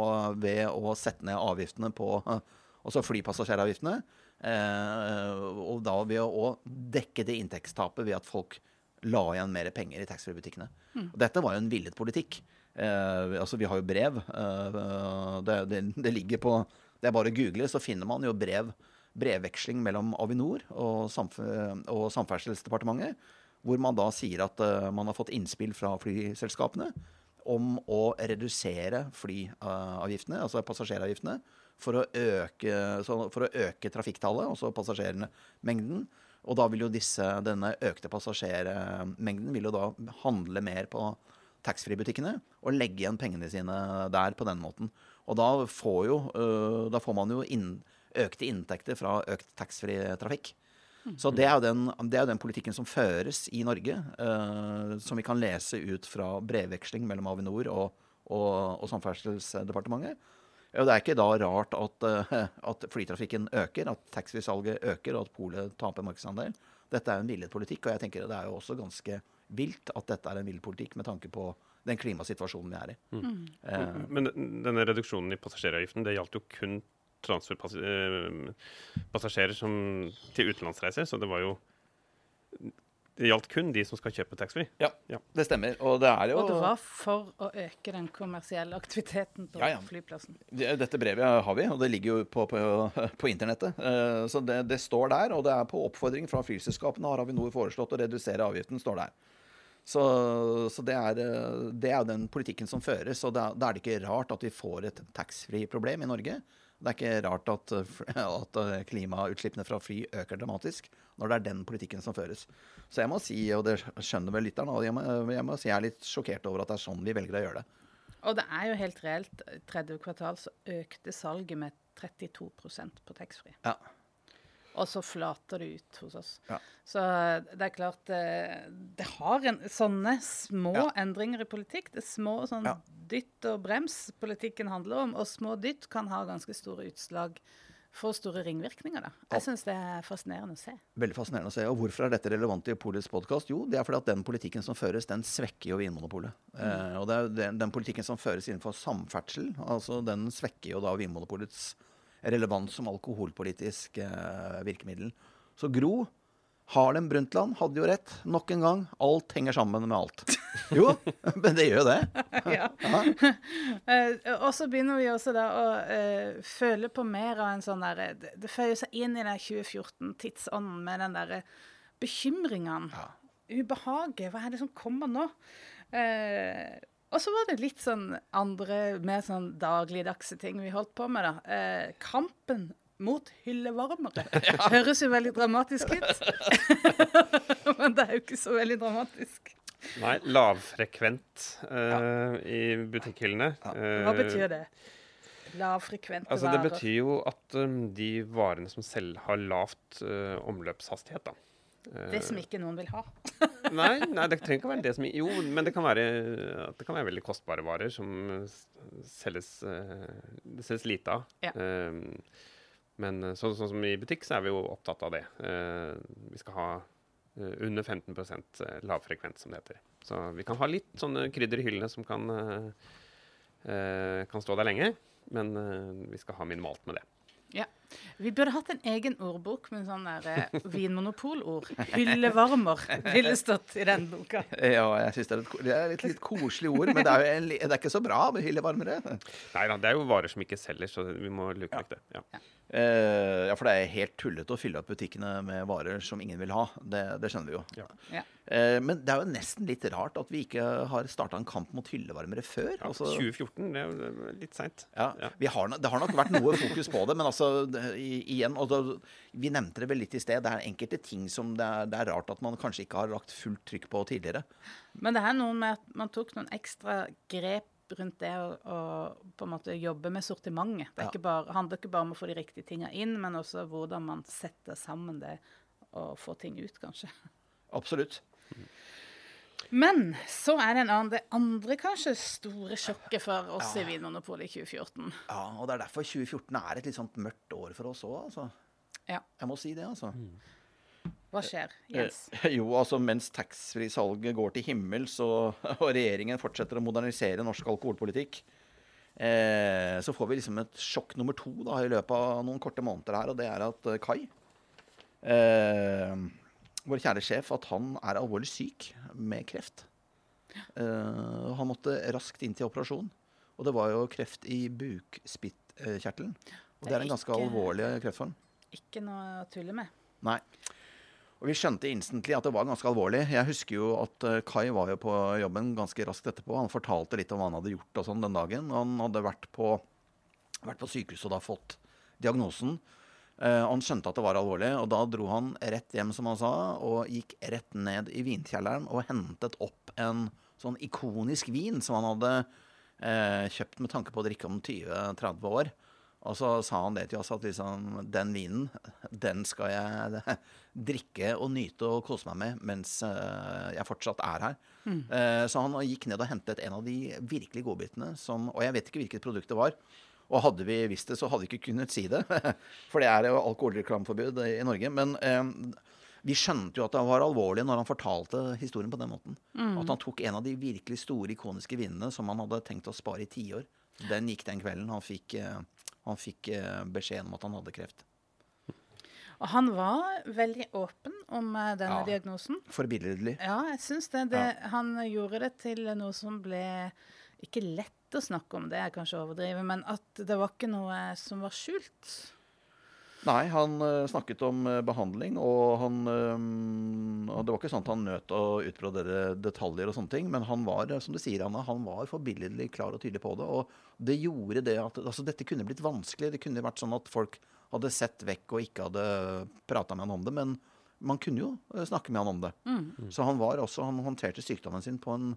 ved å sette ned avgiftene på Altså flypassasjeravgiftene. Eh, og da ved å dekke det inntektstapet ved at folk la igjen mer penger i taxfree-butikkene. Mm. Dette var jo en villet politikk. Eh, altså Vi har jo brev. Eh, det, det, det ligger på Det er bare å google, så finner man jo brev brevveksling mellom Avinor og, samf og Samferdselsdepartementet, hvor man da sier at uh, man har fått innspill fra flyselskapene om å redusere flyavgiftene, altså passasjeravgiftene, for å øke, for å øke trafikktallet, altså passasjermengden. Og da vil jo disse, denne økte passasjermengden vil jo da handle mer på taxfree-butikkene og legge igjen pengene sine der på den måten. Og da får, jo, uh, da får man jo inn økte inntekter fra økt taxfree-trafikk. Så det er, jo den, det er den politikken som føres i Norge, eh, som vi kan lese ut fra brevveksling mellom Avinor og, og, og Samferdselsdepartementet. Og det er ikke da rart at, uh, at flytrafikken øker, at taxfree-salget øker, og at polet taper markedsandel. Dette er jo en villet politikk, og jeg tenker det er jo også ganske vilt at dette er en vill politikk med tanke på den klimasituasjonen vi er i. Mm. Eh, Men denne reduksjonen i passasjeravgiften, det gjaldt jo kun transferpassasjerer til utenlandsreiser, så det var jo det gjaldt kun de som skal kjøpe taxfree. Ja, ja, det stemmer. Og det er jo Og det var for å øke den kommersielle aktiviteten på ja, ja. flyplassen. Dette brevet har vi, og det ligger jo på, på, på internettet. Uh, så det, det, står der, og det er på oppfordring fra flyselskapene har Avinor foreslått å redusere avgiften, står der. Så, så det, er, det, er, den politikken som føres, og da er det ikke rart at vi får et taxfree-problem i Norge. Det er ikke rart at, at, klimautslippene fra fly øker dramatisk når det er den politikken som føres. Så jeg må si, og det skjønner vel lytteren, jeg, må, jeg må si jeg er litt sjokkert over at det er sånn vi velger å gjøre det. Og det er jo helt reelt. Tredje kvartal så økte salget med 32% på taxfree. Ja. Og så flater det ut hos oss. Ja. Så det er klart Det, eh, det har en, sånne små ja. endringer i politikk. Det er små sånn ja. dytt og brems politikken handler om. Og små dytt kan ha ganske store utslag. for store ringvirkninger. da. Jeg syns det er fascinerende å se. Veldig fascinerende å se. Og hvorfor er dette relevant i Polets podkast? Jo, det er fordi at den politikken som føres, den svekker jo Vinmonopolet. Mm. Eh, og det er den, den, politikken som føres innenfor samferdsel, altså den svekker jo da Vinmonopolets relevant som alkoholpolitisk eh, virkemiddel. Så Gro Harlem Brundtland hadde jo rett nok en gang. Alt henger sammen med alt. Jo, men det gjør jo det. ja. uh, og så begynner vi også da å uh, føle på mer av en sånn derre det, det føyer seg inn i den 2014-tidsånden med den derre bekymringene. Ja. Ubehaget. Hva er det som kommer nå? Uh, og så var det litt sånn andre, mer sånn dagligdagse ting vi holdt på med, da. Eh, kampen mot hyllevarmere. Ja. Høres jo veldig dramatisk ut. Men det er jo ikke så veldig dramatisk. Nei, lavfrekvent eh, ja. i butikkhyllene. Ja. Hva betyr det? Lavfrekvente altså, varer? Det betyr jo at um, de varene som selv har lavt uh, omløpshastighet, da. Det som ikke noen vil ha. nei, nei, det trenger ikke å være det som Jo, men det kan være, det kan være veldig kostbare varer som selges, uh, det selges lite av. Ja. Uh, men sånn, sånn, som i butikk, så er vi jo opptatt av det. Vi skal ha under 15 lavfrekvens, som det heter. Så vi kan ha litt sånne krydder i hyllene som kan, kan stå der lenge. Men vi skal ha minimalt med det. Ja. Vi burde hatt en egen ordbok med sånn der eh, vinmonopolord. Hyllevarmer ville stått i den boka. Ja, jeg syns det er et, det er et litt koselig ord, men det er, jo, det er ikke så bra med hyllevarmere. Nei da, det er jo varer som ikke selger, så vi må luke vekk det. Ja. Ja. Uh, ja, for det er helt tullete å fylle opp butikkene med varer som ingen vil ha. Det, det skjønner vi jo. Ja. Uh, men det er jo nesten litt rart at vi ikke har starta en kamp mot hyllevarmere før. Ja, altså, 2014, det er litt seint. Ja, ja. det har nok vært noe fokus på det, men altså igjen da, Vi nevnte det vel litt i sted. Det er enkelte ting som det er, det er, rart at man kanskje ikke har lagt fullt trykk på tidligere. Men det er noe med at man tok noen ekstra grep rundt det å, å, på en måte jobbe med sortimentet. Det ja. bare, handler ikke bare om å få de riktige tingene inn, men også hvordan man setter sammen det og får ting ut, kanskje. Absolutt. Men så er det en annen, det andre kanskje store sjokket for oss ja. i Vinmonopolet i 2014. Ja, og det er derfor 2014 er et litt sånt mørkt år for oss òg, altså. Ja. Jeg må si det, altså. Mm. Hva skjer, Jens? Eh, jo, altså mens taxfree-salget går til himmels og, og regjeringen fortsetter å modernisere norsk alkoholpolitikk, eh, så får vi liksom et sjokk nummer to da, i løpet av noen korte måneder her, og det er at eh, Kai, eh, vår kjære sjef, at han er alvorlig syk med kreft. Uh, han måtte raskt inn til operasjon, og det var jo kreft i bukspyttkjertelen. Og det er en ganske ikke- alvorlig kreftform. Ikke noe å tulle med. Nei. Og vi skjønte instantly at det var ganske alvorlig. Jeg husker jo at eh, Kai var jo på jobben ganske raskt etterpå. Han fortalte litt om hva han hadde gjort og sånn den dagen. Han hadde vært på, vært på sykehuset og da fått diagnosen. Eh, han skjønte at det var alvorlig, og da dro han rett hjem, som han sa, og gikk rett ned i vinkjelleren og hentet opp en sånn ikonisk vin som han hadde eh, kjøpt med tanke på å drikke om 20-30 år. Og så sa han det til oss at liksom, den vinen, den skal jeg drikke og nyte og kose meg med mens eh, jeg fortsatt er her. Eh, så han gikk ned og hentet en av de virkelig godbitene som Og jeg vet ikke hvilket produkt det var. Og hadde vi visst det, så hadde vi ikke kunnet si det. For det er jo alkoholreklameforbud i Norge. Men eh, vi skjønte jo at det var alvorlig når han fortalte historien på den måten. At han tok en av de virkelig store, ikoniske vinene som han hadde tenkt å spare i tiår. Den gikk den kvelden. Han fikk, eh, han fikk eh, beskjeden om at han hadde kreft. Og han var veldig åpen om eh, denne Ja. diagnosen. Forbilledlig. Ja, jeg syns det. det Han gjorde det til noe som ble ikke lett å snakke om, det jeg kanskje overdriver, men at det var ikke noe som var skjult. Nei, han eh, snakket om eh, behandling, og han eh, og Det var ikke sånn at han nøt å utbrodere detaljer og sånne ting, men han var, som du sier, Anna, han var forbilledlig klar og tydelig på det. Og det gjorde det at altså, dette kunne blitt vanskelig. Det kunne vært sånn at folk hadde sett vekk og ikke hadde prata med han om det. Men man kunne jo snakke med han om det. Så han var også, han håndterte sykdommen sin på en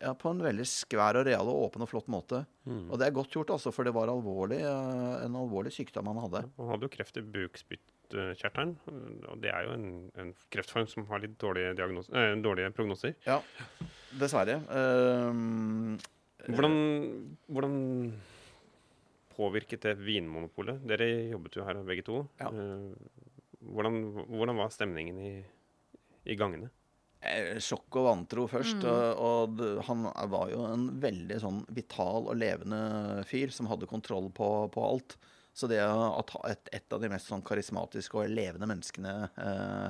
ja, på en veldig skvær og real og åpen og flott måte. Og det er godt gjort, altså, for det var alvorlig, eh, en alvorlig sykdom han hadde. Han hadde jo kreft i bukspyttkjertelen. Og det er jo en, en kreftform som har litt dårlige, eh, dårlige prognoser. Ja, dessverre. Ehm, Hvordan, hvordan påvirket det Vinmonopolet? Dere jobbet jo her begge to. Ja. Eh, Hvordan, hvordan var stemningen i, i gangene? Eh, sjokk og vantro først. Og, og han var jo en veldig sånn vital og levende fyr som hadde kontroll på, på alt. Så det at et, et av de mest sånn karismatiske og levende menneskene eh,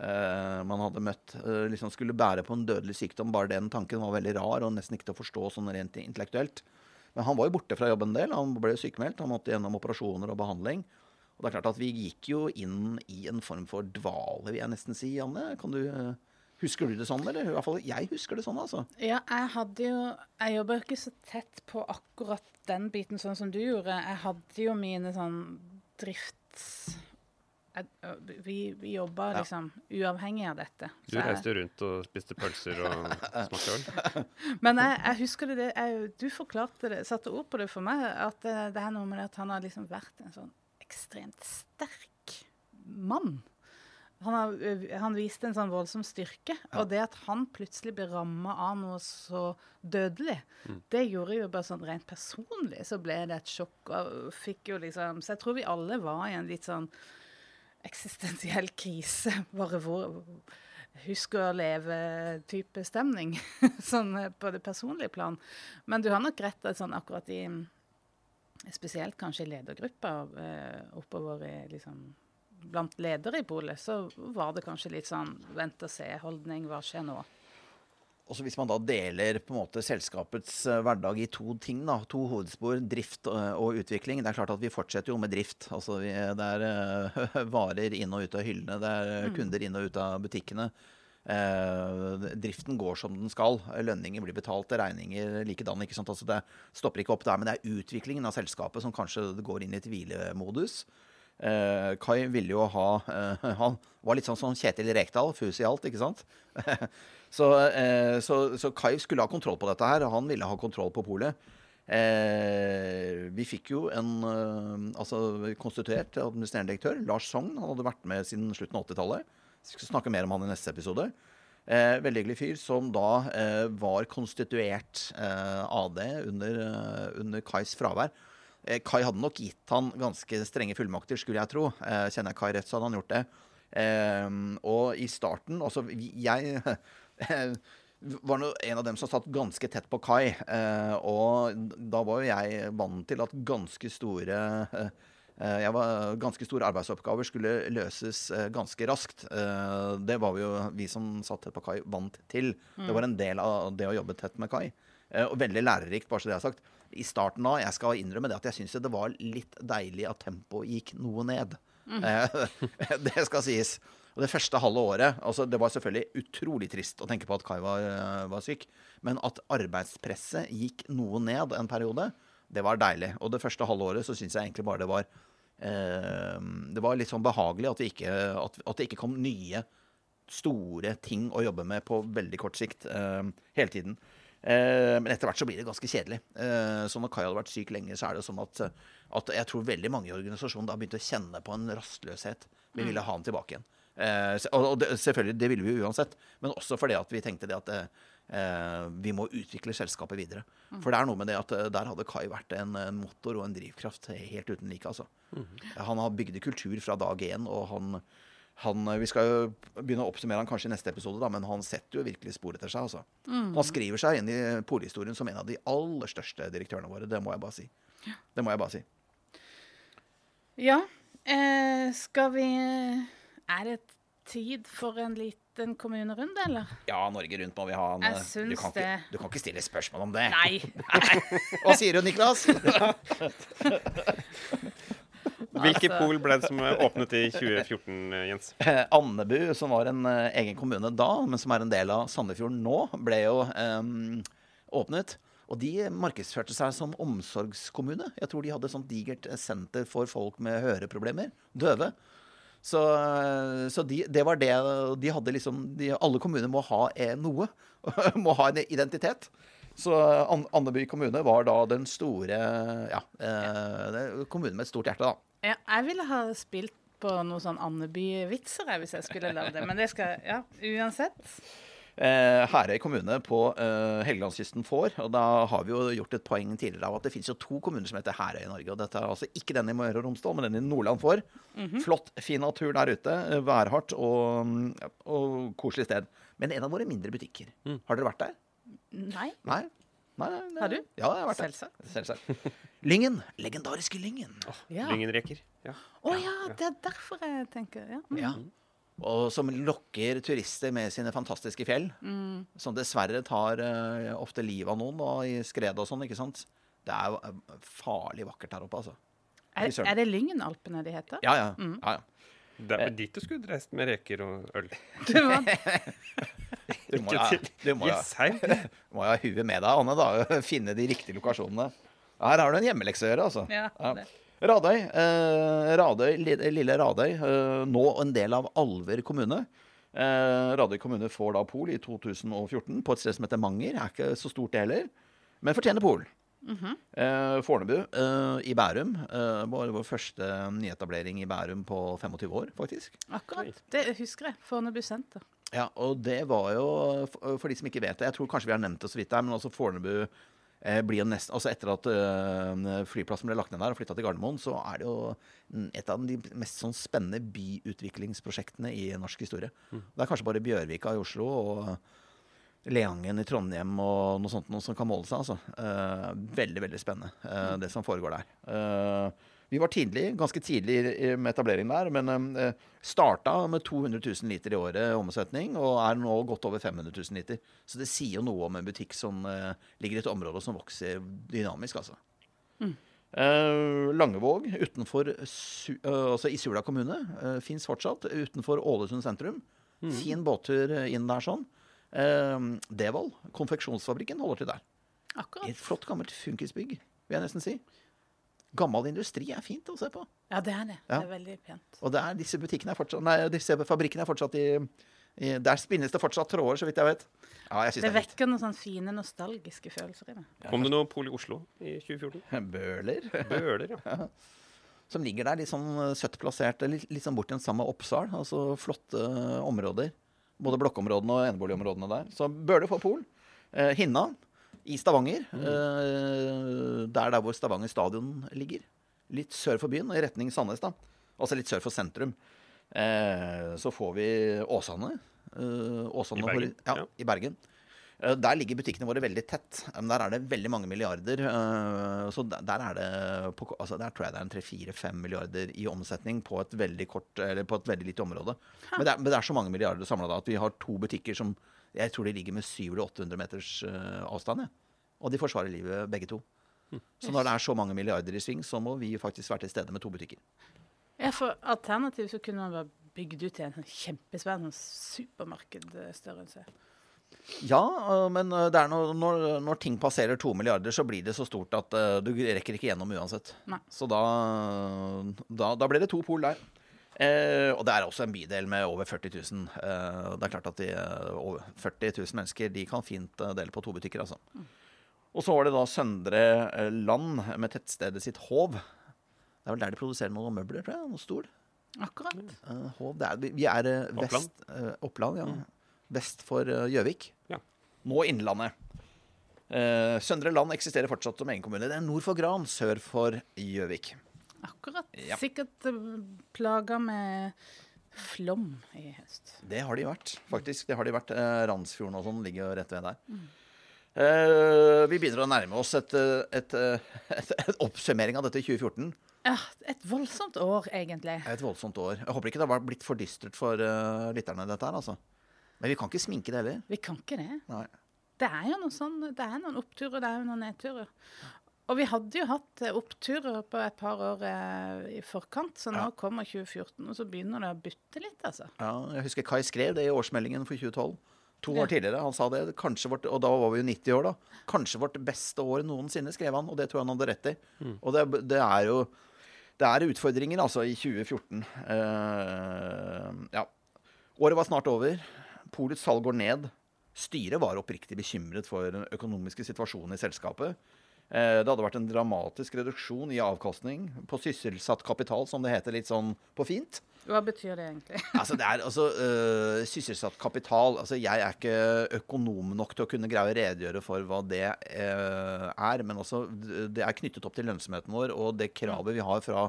eh, man hadde møtt, eh, liksom skulle bære på en dødelig sykdom, bare den tanken var veldig rar og nesten ikke til å forstå sånn rent intellektuelt. Men han var jo borte fra jobben en del. Han ble sykemeldt. Han måtte gjennom operasjoner og behandling. Og det er klart at vi gikk jo inn i en form for dvale, vil jeg nesten si, Anne. Kan du, eh, husker du det sånn, eller? I hvert fall jeg husker det sånn, altså. Ja, jeg hadde jo Jeg jobba ikke så tett på akkurat den biten sånn som du gjorde. Jeg hadde jo mine sånn drifts... Jeg, vi vi jobba Ja. liksom uavhengig av dette. Du Så jeg- reiste rundt og spiste pølser og smakte øl. Men jeg, jeg husker det, det jeg, Du forklarte det, satte ord på det for meg, at det, det er noe med det at han har liksom vært en sånn ekstremt sterk mann. Han, har, han viste en sånn voldsom styrke. Og det at han plutselig ble ramma av noe så dødelig, det gjorde jo bare sånn rent personlig så ble det et sjokk. Og fikk jo liksom, så jeg tror vi alle var i en litt sånn eksistensiell krise. Bare hvor Husk å leve-type stemning. sånn eh, på det personlige plan. Men du har nok rett at sånn akkurat i Spesielt kanskje i ledergruppa eh, oppover i liksom Blant ledere i polet, så var det kanskje litt sånn vent og se-holdning. Hva skjer nå? Også Hvis man da deler på en måte selskapets eh, hverdag i to ting, da, to hovedspor, drift og, og utvikling Det er klart at vi fortsetter jo med drift. Altså vi, Det er uh, varer inn og ut av hyllene, det er mm. kunder inn og ut av butikkene. Uh, driften går som den skal. Lønninger blir betalt, regninger likedan. ikke sant? Altså Det stopper ikke opp der, men det er utviklingen av selskapet som kanskje går inn i et hvilemodus. Eh, Kai ville jo ha eh, Han var litt sånn som Kjetil Rekdal, fus i alt, ikke sant? så, eh, så, så Kai skulle ha kontroll på dette her. Han ville ha kontroll på polet. Eh, vi fikk jo en eh, altså konstituert administrerende direktør, Lars Sogn. Han hadde vært med siden slutten av 80-tallet. Vi skal snakke mer om han i neste episode. Eh, veldig hyggelig fyr som da var konstituert AD under, under Kais fravær. Eh, Kai hadde nok gitt han ganske strenge fullmakter, skulle jeg tro. Eh, kjenner jeg Kai rett, så hadde han gjort det. Eh, og i starten Altså, jeg var nå en av dem som satt ganske tett på kai. Eh, og da var jo jeg vant til at ganske store jeg var, ganske store arbeidsoppgaver skulle løses ganske raskt. Det var vi jo, vi som satt tett på kai, vant til. Det var en del av det å jobbe tett med kai. Og veldig lærerikt, bare så det er sagt. I starten da, Jeg skal innrømme det at jeg syns det var litt deilig at tempoet gikk noe ned. Mm. det skal sies. Og det første halve året altså Det var selvfølgelig utrolig trist å tenke på at Kai var, eh, var syk. Men at arbeidspresset gikk noe ned en periode, det var deilig. Og det første halve året så syns jeg egentlig bare det var eh, Det var litt sånn behagelig at, ikke, at, at det ikke kom nye store ting å jobbe med på veldig kort sikt eh, hele tiden. Eh, men etter hvert så blir det ganske kjedelig. Eh, så når Kai hadde vært syk lenge, så er det sånn at, at jeg tror veldig mange i organisasjonen da begynte å kjenne på en rastløshet. Vi ville ha han tilbake igjen. Eh, og det, selvfølgelig, det ville vi uansett. Men også fordi at vi tenkte det at eh, vi må utvikle selskapet videre. For det er noe med det at der hadde Kai vært en, en motor og en drivkraft helt uten like. Altså. Han har bygd kultur fra dag én, og han, han Vi skal jo begynne å oppsummere han kanskje i neste episode, da, men han setter jo virkelig spor etter seg. Altså. Han skriver seg inn i polhistorien som en av de aller største direktørene våre. Det må jeg bare si. Det må jeg bare si. Ja, eh, skal vi Er det tid for en liten kommunerunde, eller? Ja, Norge Rundt må vi ha. En, Jeg du, kan det. ikke, du kan ikke stille spørsmål om det. Nei. Hva sier du, Niklas? Hvilke Altså- pol ble det som åpnet i 2014, Jens? Eh, Andebu, som var en eh, egen kommune da, men som er en del av Sandefjorden nå, ble jo eh, åpnet. Og de markedsførte seg som omsorgskommune. Jeg tror de hadde sånt digert eh, senter for folk med høreproblemer. Døve. Så, eh, så de, det var det De hadde liksom de, Alle kommuner må ha eh, noe. må ha en identitet. Så An Andeby kommune var da den store Ja, eh, kommunen med et stort hjerte, da. Ja, jeg ville ha spilt på noen sånn Andeby-vitser hvis jeg skulle lagd det. Men det skal Ja, uansett. eh, Herøy kommune på eh, Helgelandskysten får. Og da har vi jo gjort et poeng tidligere av at det finnes jo to kommuner som heter Herøy i Norge. Og dette er altså ikke den i Møre og Romsdal, men den i Nordland får. Flott, fin natur der ute. eh, Værhardt og, mm, og koselig sted. Men en av våre mindre butikker. Har dere vært der? Nei. Nei? Nei, nei, nei. Har du? Ja, jeg har vært der. Selvsagt. Selvsagt. Lyngen. Legendariske Lyngen. Ja. Lyngenreker. Ja. Å ja, det er derfor jeg tenker ja. Mm. Ja. Og som lokker turister med sine fantastiske fjell. Som dessverre tar uh, ofte livet av noen da, i skred og sånn, ikke sant. Det er jo eh, farlig vakkert der oppe, altså. Er, er det Lyngenalpene de heter? Ja, ja. ja, ja. Det er dit du skulle reist med reker og øl. Det var, Du må, ja, du må, ja, må ja ha huet med deg, Anne, da. Finne de riktige lokasjonene. Her har du en hjemmelekse å gjøre, altså. ja, det. Radøy, eh, Radøy, lille Radøy, eh, nå en del av Alver kommune. Eh, Radøy kommune får da pol i 2014 på et sted som heter Manger. Er ikke så stort det heller, men fortjener pol. eh, Fornebu eh, i Bærum eh, var vår første nyetablering i Bærum på 25 år, faktisk. Akkurat. Det husker jeg. Fornebu senter. Ja, og det var jo, for for de som ikke vet det Jeg tror kanskje vi har nevnt det så vidt der, men altså Fornebu eh, blir jo nesten Altså etter at eh, flyplassen ble lagt ned der og flytta til Gardermoen, så er det jo mm, et av de mest sånn spennende byutviklingsprosjektene i norsk historie. Det er kanskje bare Bjørvika i Oslo og Leangen i Trondheim og noe sånt noe som kan måle seg. Altså. Eh, veldig, veldig spennende, eh, det som foregår der. Eh, vi var tidlig, ganske tidlig med etableringen der, men eh, starta med 200 000 liter i året omsetning, og er nå godt over 500 000 liter. Så det sier jo noe om en butikk som eh, ligger i et område som vokser dynamisk, altså. Eh, Langevåg utenfor eh, altså i Sula kommune uh, fins fortsatt. Utenfor Ålesund sentrum. Fin båttur inn der sånn. Uh, Devold, konfeksjonsfabrikken, holder til der. Akkurat. et flott, gammelt funkisbygg, vil jeg nesten si. Gammel industri er fint å se på. Ja, det er det. Ja. Det er veldig pent. Og det er, disse, butikkene er fortsatt, nei, disse fabrikkene er fortsatt i, i Der spinnes det fortsatt tråder, så vidt jeg vet. Ja, jeg Det det er vekker noen sånne fine, nostalgiske følelser i det. Kom det noe pol i Oslo i 2014? Bøler. Bøler, ja. Som ligger der litt sånn søtt plassert, litt, litt sånn bort til den samme Oppsal. Altså flotte eh, områder. Både blokkområdene og eneboligområdene der. Så Bøler får pol. Eh, Hinna i Stavanger. Mm. der der hvor Stavanger stadion ligger. Litt sør for byen, i retning Sandnes, da. Altså litt sør for sentrum. Eh, så får vi Åsane. Eh, Åsane I Bergen, Ja, ja. i Bergen. Eh, Der ligger butikkene våre veldig tett. Der er det veldig mange milliarder. eh, Så der, er det på, altså Der tror jeg det er en 3-4-5 milliarder i omsetning på et veldig kort Eller på et veldig lite område. Men det, er, men det er så mange milliarder samla da at vi har to butikker som jeg tror de ligger med 700-800 meters eh, avstand. Og de forsvarer livet begge to. Så når det er så mange milliarder i sving, så må vi faktisk være til stede med to butikker. Ja, for alternativt så kunne man bare bygd ut til en kjempesvær supermarkedstørrelse. Ja, øh, men det er når, når, når ting passerer to milliarder, så blir det så stort at du rekker ikke gjennom uansett. Nei. Så da, da, da blir det to pol der. Eh, og det er også en bydel med over 40 000. Eh, det er klart at de, øh, over 40 000 mennesker de kan fint øh, dele på to butikker. altså. Og så var det da Søndre øh, Land med tettstedet sitt Hov. Det er vel der de produserer noen møbler, tror jeg. Noen stol. Akkurat. Eh, Hov, det er, vi- er vest Oppland? eh, Oppland, ja. Vest for eh, Gjøvik. Ja. Nå Innlandet. Eh, Søndre Land eksisterer fortsatt som egen kommune. Det er nord for Gran, sør for Gjøvik. Akkurat. Ja. Sikkert uh, plaga med flom i høst. Det har de vært, faktisk. Det har de vært. Eh, Randsfjorden og sånn ligger jo rett ved der. Eh, vi begynner å nærme oss et, eh, et, eh, et, et oppsummering av dette 2014. Ja, et voldsomt år, egentlig. Et voldsomt år. Jeg håper ikke det har blitt for dystert for uh, lytterne, dette her, altså. Men vi kan ikke sminke det heller. Vi kan ikke det. Nei. Det er jo noe sånn, det er noen oppturer, det er jo noen nedturer. Og vi hadde jo hatt eh, oppturer på et par år eh, i forkant, så nå Ja. kommer 2014, og så begynner det å butte litt, altså. Ja, jeg husker Kai skrev det i årsmeldingen for 2012. To Ja. år tidligere. Han sa det. Kanskje vårt, og da var vi jo 90 år, da. Kanskje vårt beste år noensinne, skrev han. Og det tror jeg han hadde rett i. Og det, det er jo Det er utfordringer, altså, i 2014. Uh, ja. Året var snart over. Polets salg går ned. Styret var oppriktig bekymret for den økonomiske situasjonen i selskapet. Eh, Det hadde vært en dramatisk reduksjon i avkastning på sysselsatt kapital, som det heter litt sånn på fint. Hva betyr det egentlig? Altså, det er altså uh, sysselsatt kapital. Altså, jeg er ikke økonom nok til å kunne greie å redegjøre for hva det uh, er. Men også, det er knyttet opp til lønnsomheten vår, og det kravet vi har fra,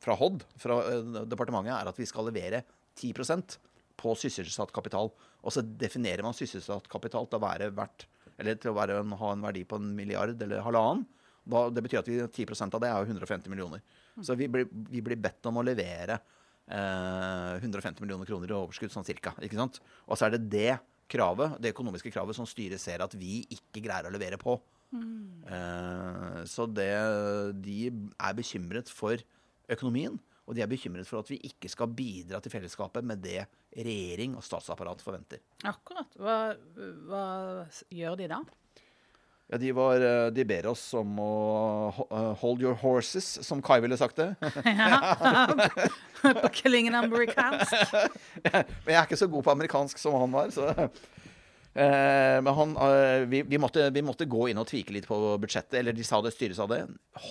fra HOD, fra uh, departementet, er at vi skal levere 10% på sysselsatt kapital. Og så definerer man sysselsatt kapital til å være verdt eller til å være, ha en verdi på en milliard eller halvannen. Da, det betyr at vi, 10% av det er jo 150 millioner. Så vi blir, vi blir bedt om å levere eh, 150 millioner kroner i overskudd, sånn cirka. Ikke sant? Og så er det det kravet, det økonomiske kravet som styret ser at vi ikke greier å levere på. Eh, så det, de er bekymret for økonomien. Og de er bekymret for at vi ikke skal bidra til fellesskapet med det regjering og statsapparat forventer. Akkurat. Hva, hva gjør de da? Ja, de, var, eh, de ber oss om å eh, hold your horses, som Kai ville sagt det. ja, på klingen amerikansk. Men jeg er ikke så god på amerikansk som han var, så Men han, eh, vi, vi, måtte, vi måtte gå inn og tvike litt på budsjettet. Eller de sa det, styret sa det.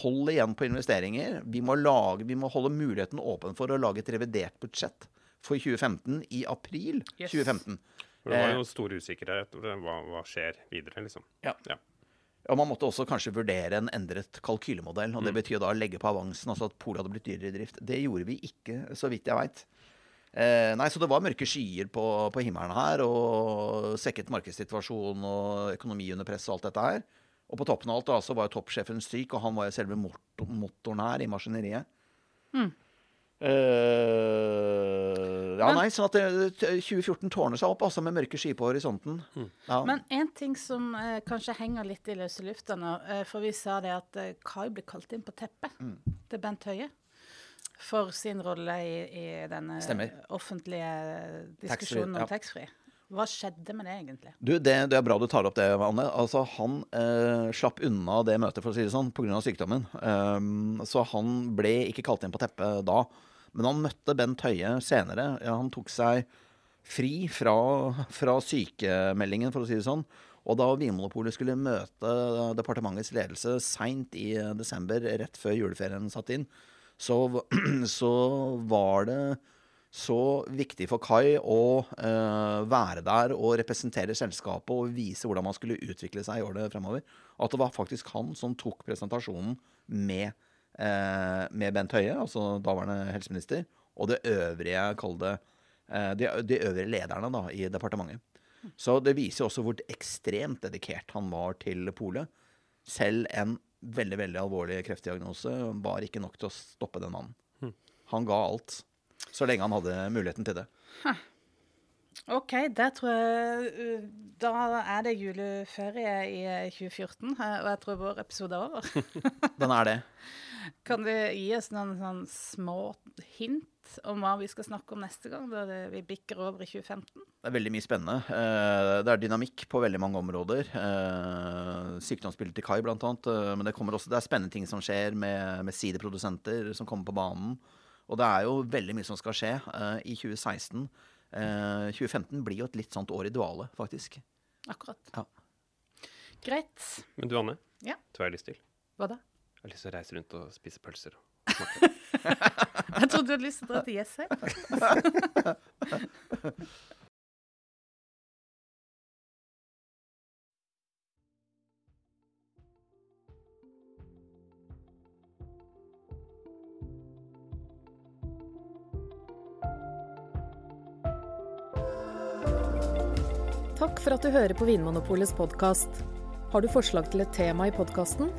Hold igjen på investeringer. Vi må, lage, vi må holde muligheten åpen for å lage et revidert budsjett for 2015 i april Yes. 2015. For det var Eh. jo stor usikkerhet hva, hva skjer videre, liksom. Ja. Ja. Og man måtte også kanskje vurdere en endret kalkylemodell. Og det betyr da å legge på avansen, altså at Polet hadde blitt dyrere i drift. Det gjorde vi ikke, så vidt jeg veit. Eh, nei, så det var mørke skyer på, på himmelen her, og svekket markedssituasjon og økonomi under press og alt dette her. Og på toppen av alt da, så var jo toppsjefen syk, og han var jo selve motor, motoren her i maskineriet. Eh, ja, Men- nei, sånn at det, 2014 tårner seg opp, altså, med mørke skyer på horisonten. Ja. Men en ting som eh, kanskje henger litt i løse lufta nå, eh, for vi sa det at eh, Kai ble kalt inn på teppet Mm. til Bent Høie. For sin rolle i, i denne Stemmer. offentlige diskusjonen om taxfree. Hva skjedde med det egentlig? Du, det, det er bra du tar opp det, Anne. Altså, han eh, slapp unna det møtet, for å si det sånn, pga. sykdommen. Um, så han ble ikke kalt inn på teppet da. Men han møtte Bent Høie senere. Ja, han tok seg fri fra, fra sykemeldingen, for å si det sånn. Og da Vinmonopolet skulle møte departementets ledelse seint i desember, rett før juleferien satt inn, så, så var det så viktig for Kai å eh, være der og representere selskapet og vise hvordan man skulle utvikle seg i årene fremover, at det var faktisk han som tok presentasjonen med, eh, med Bent Høie, altså daværende helseminister, og det øvrige, kall det eh, de, de øvrige lederne da, i departementet. Så det viser også hvor ekstremt dedikert han var til polet. Selv en veldig veldig alvorlig kreftdiagnose var ikke nok til å stoppe den mannen. Han ga alt, så lenge han hadde muligheten til det. OK, der tror jeg uh, Da er det juleferie i eh, 2014, eh, og jeg tror vår episode er over. Den er det. Kan du gi oss noen sånn små hint om hva vi skal snakke om neste gang, da vi bikker over i 2015? Det er veldig mye spennende. Eh, Det er dynamikk på veldig mange områder. Eh, Sykdomsbildet til Kai, blant annet. Eh, Men det, også, det er spennende ting som skjer med, med sideprodusenter som kommer på banen. Og det er jo veldig mye som skal skje i 2016. Eh, 2015 blir jo et litt sånt år i dvale, faktisk. Akkurat. Ja. Greit. Men du, Anne. Ja. Vet du har lyst til? Hva da? Jeg har lyst til å reise rundt og spise pølser. Jeg trodde du hadde lyst til å dra til Jessheim. Takk for at du hører på Vinmonopolets podkast. Har du forslag til et tema i podkasten?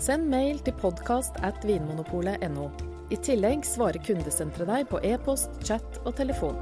Send mail til podkast at vinmonopolet.no. I tillegg svarer kundesenteret deg på e-post, chat og telefon.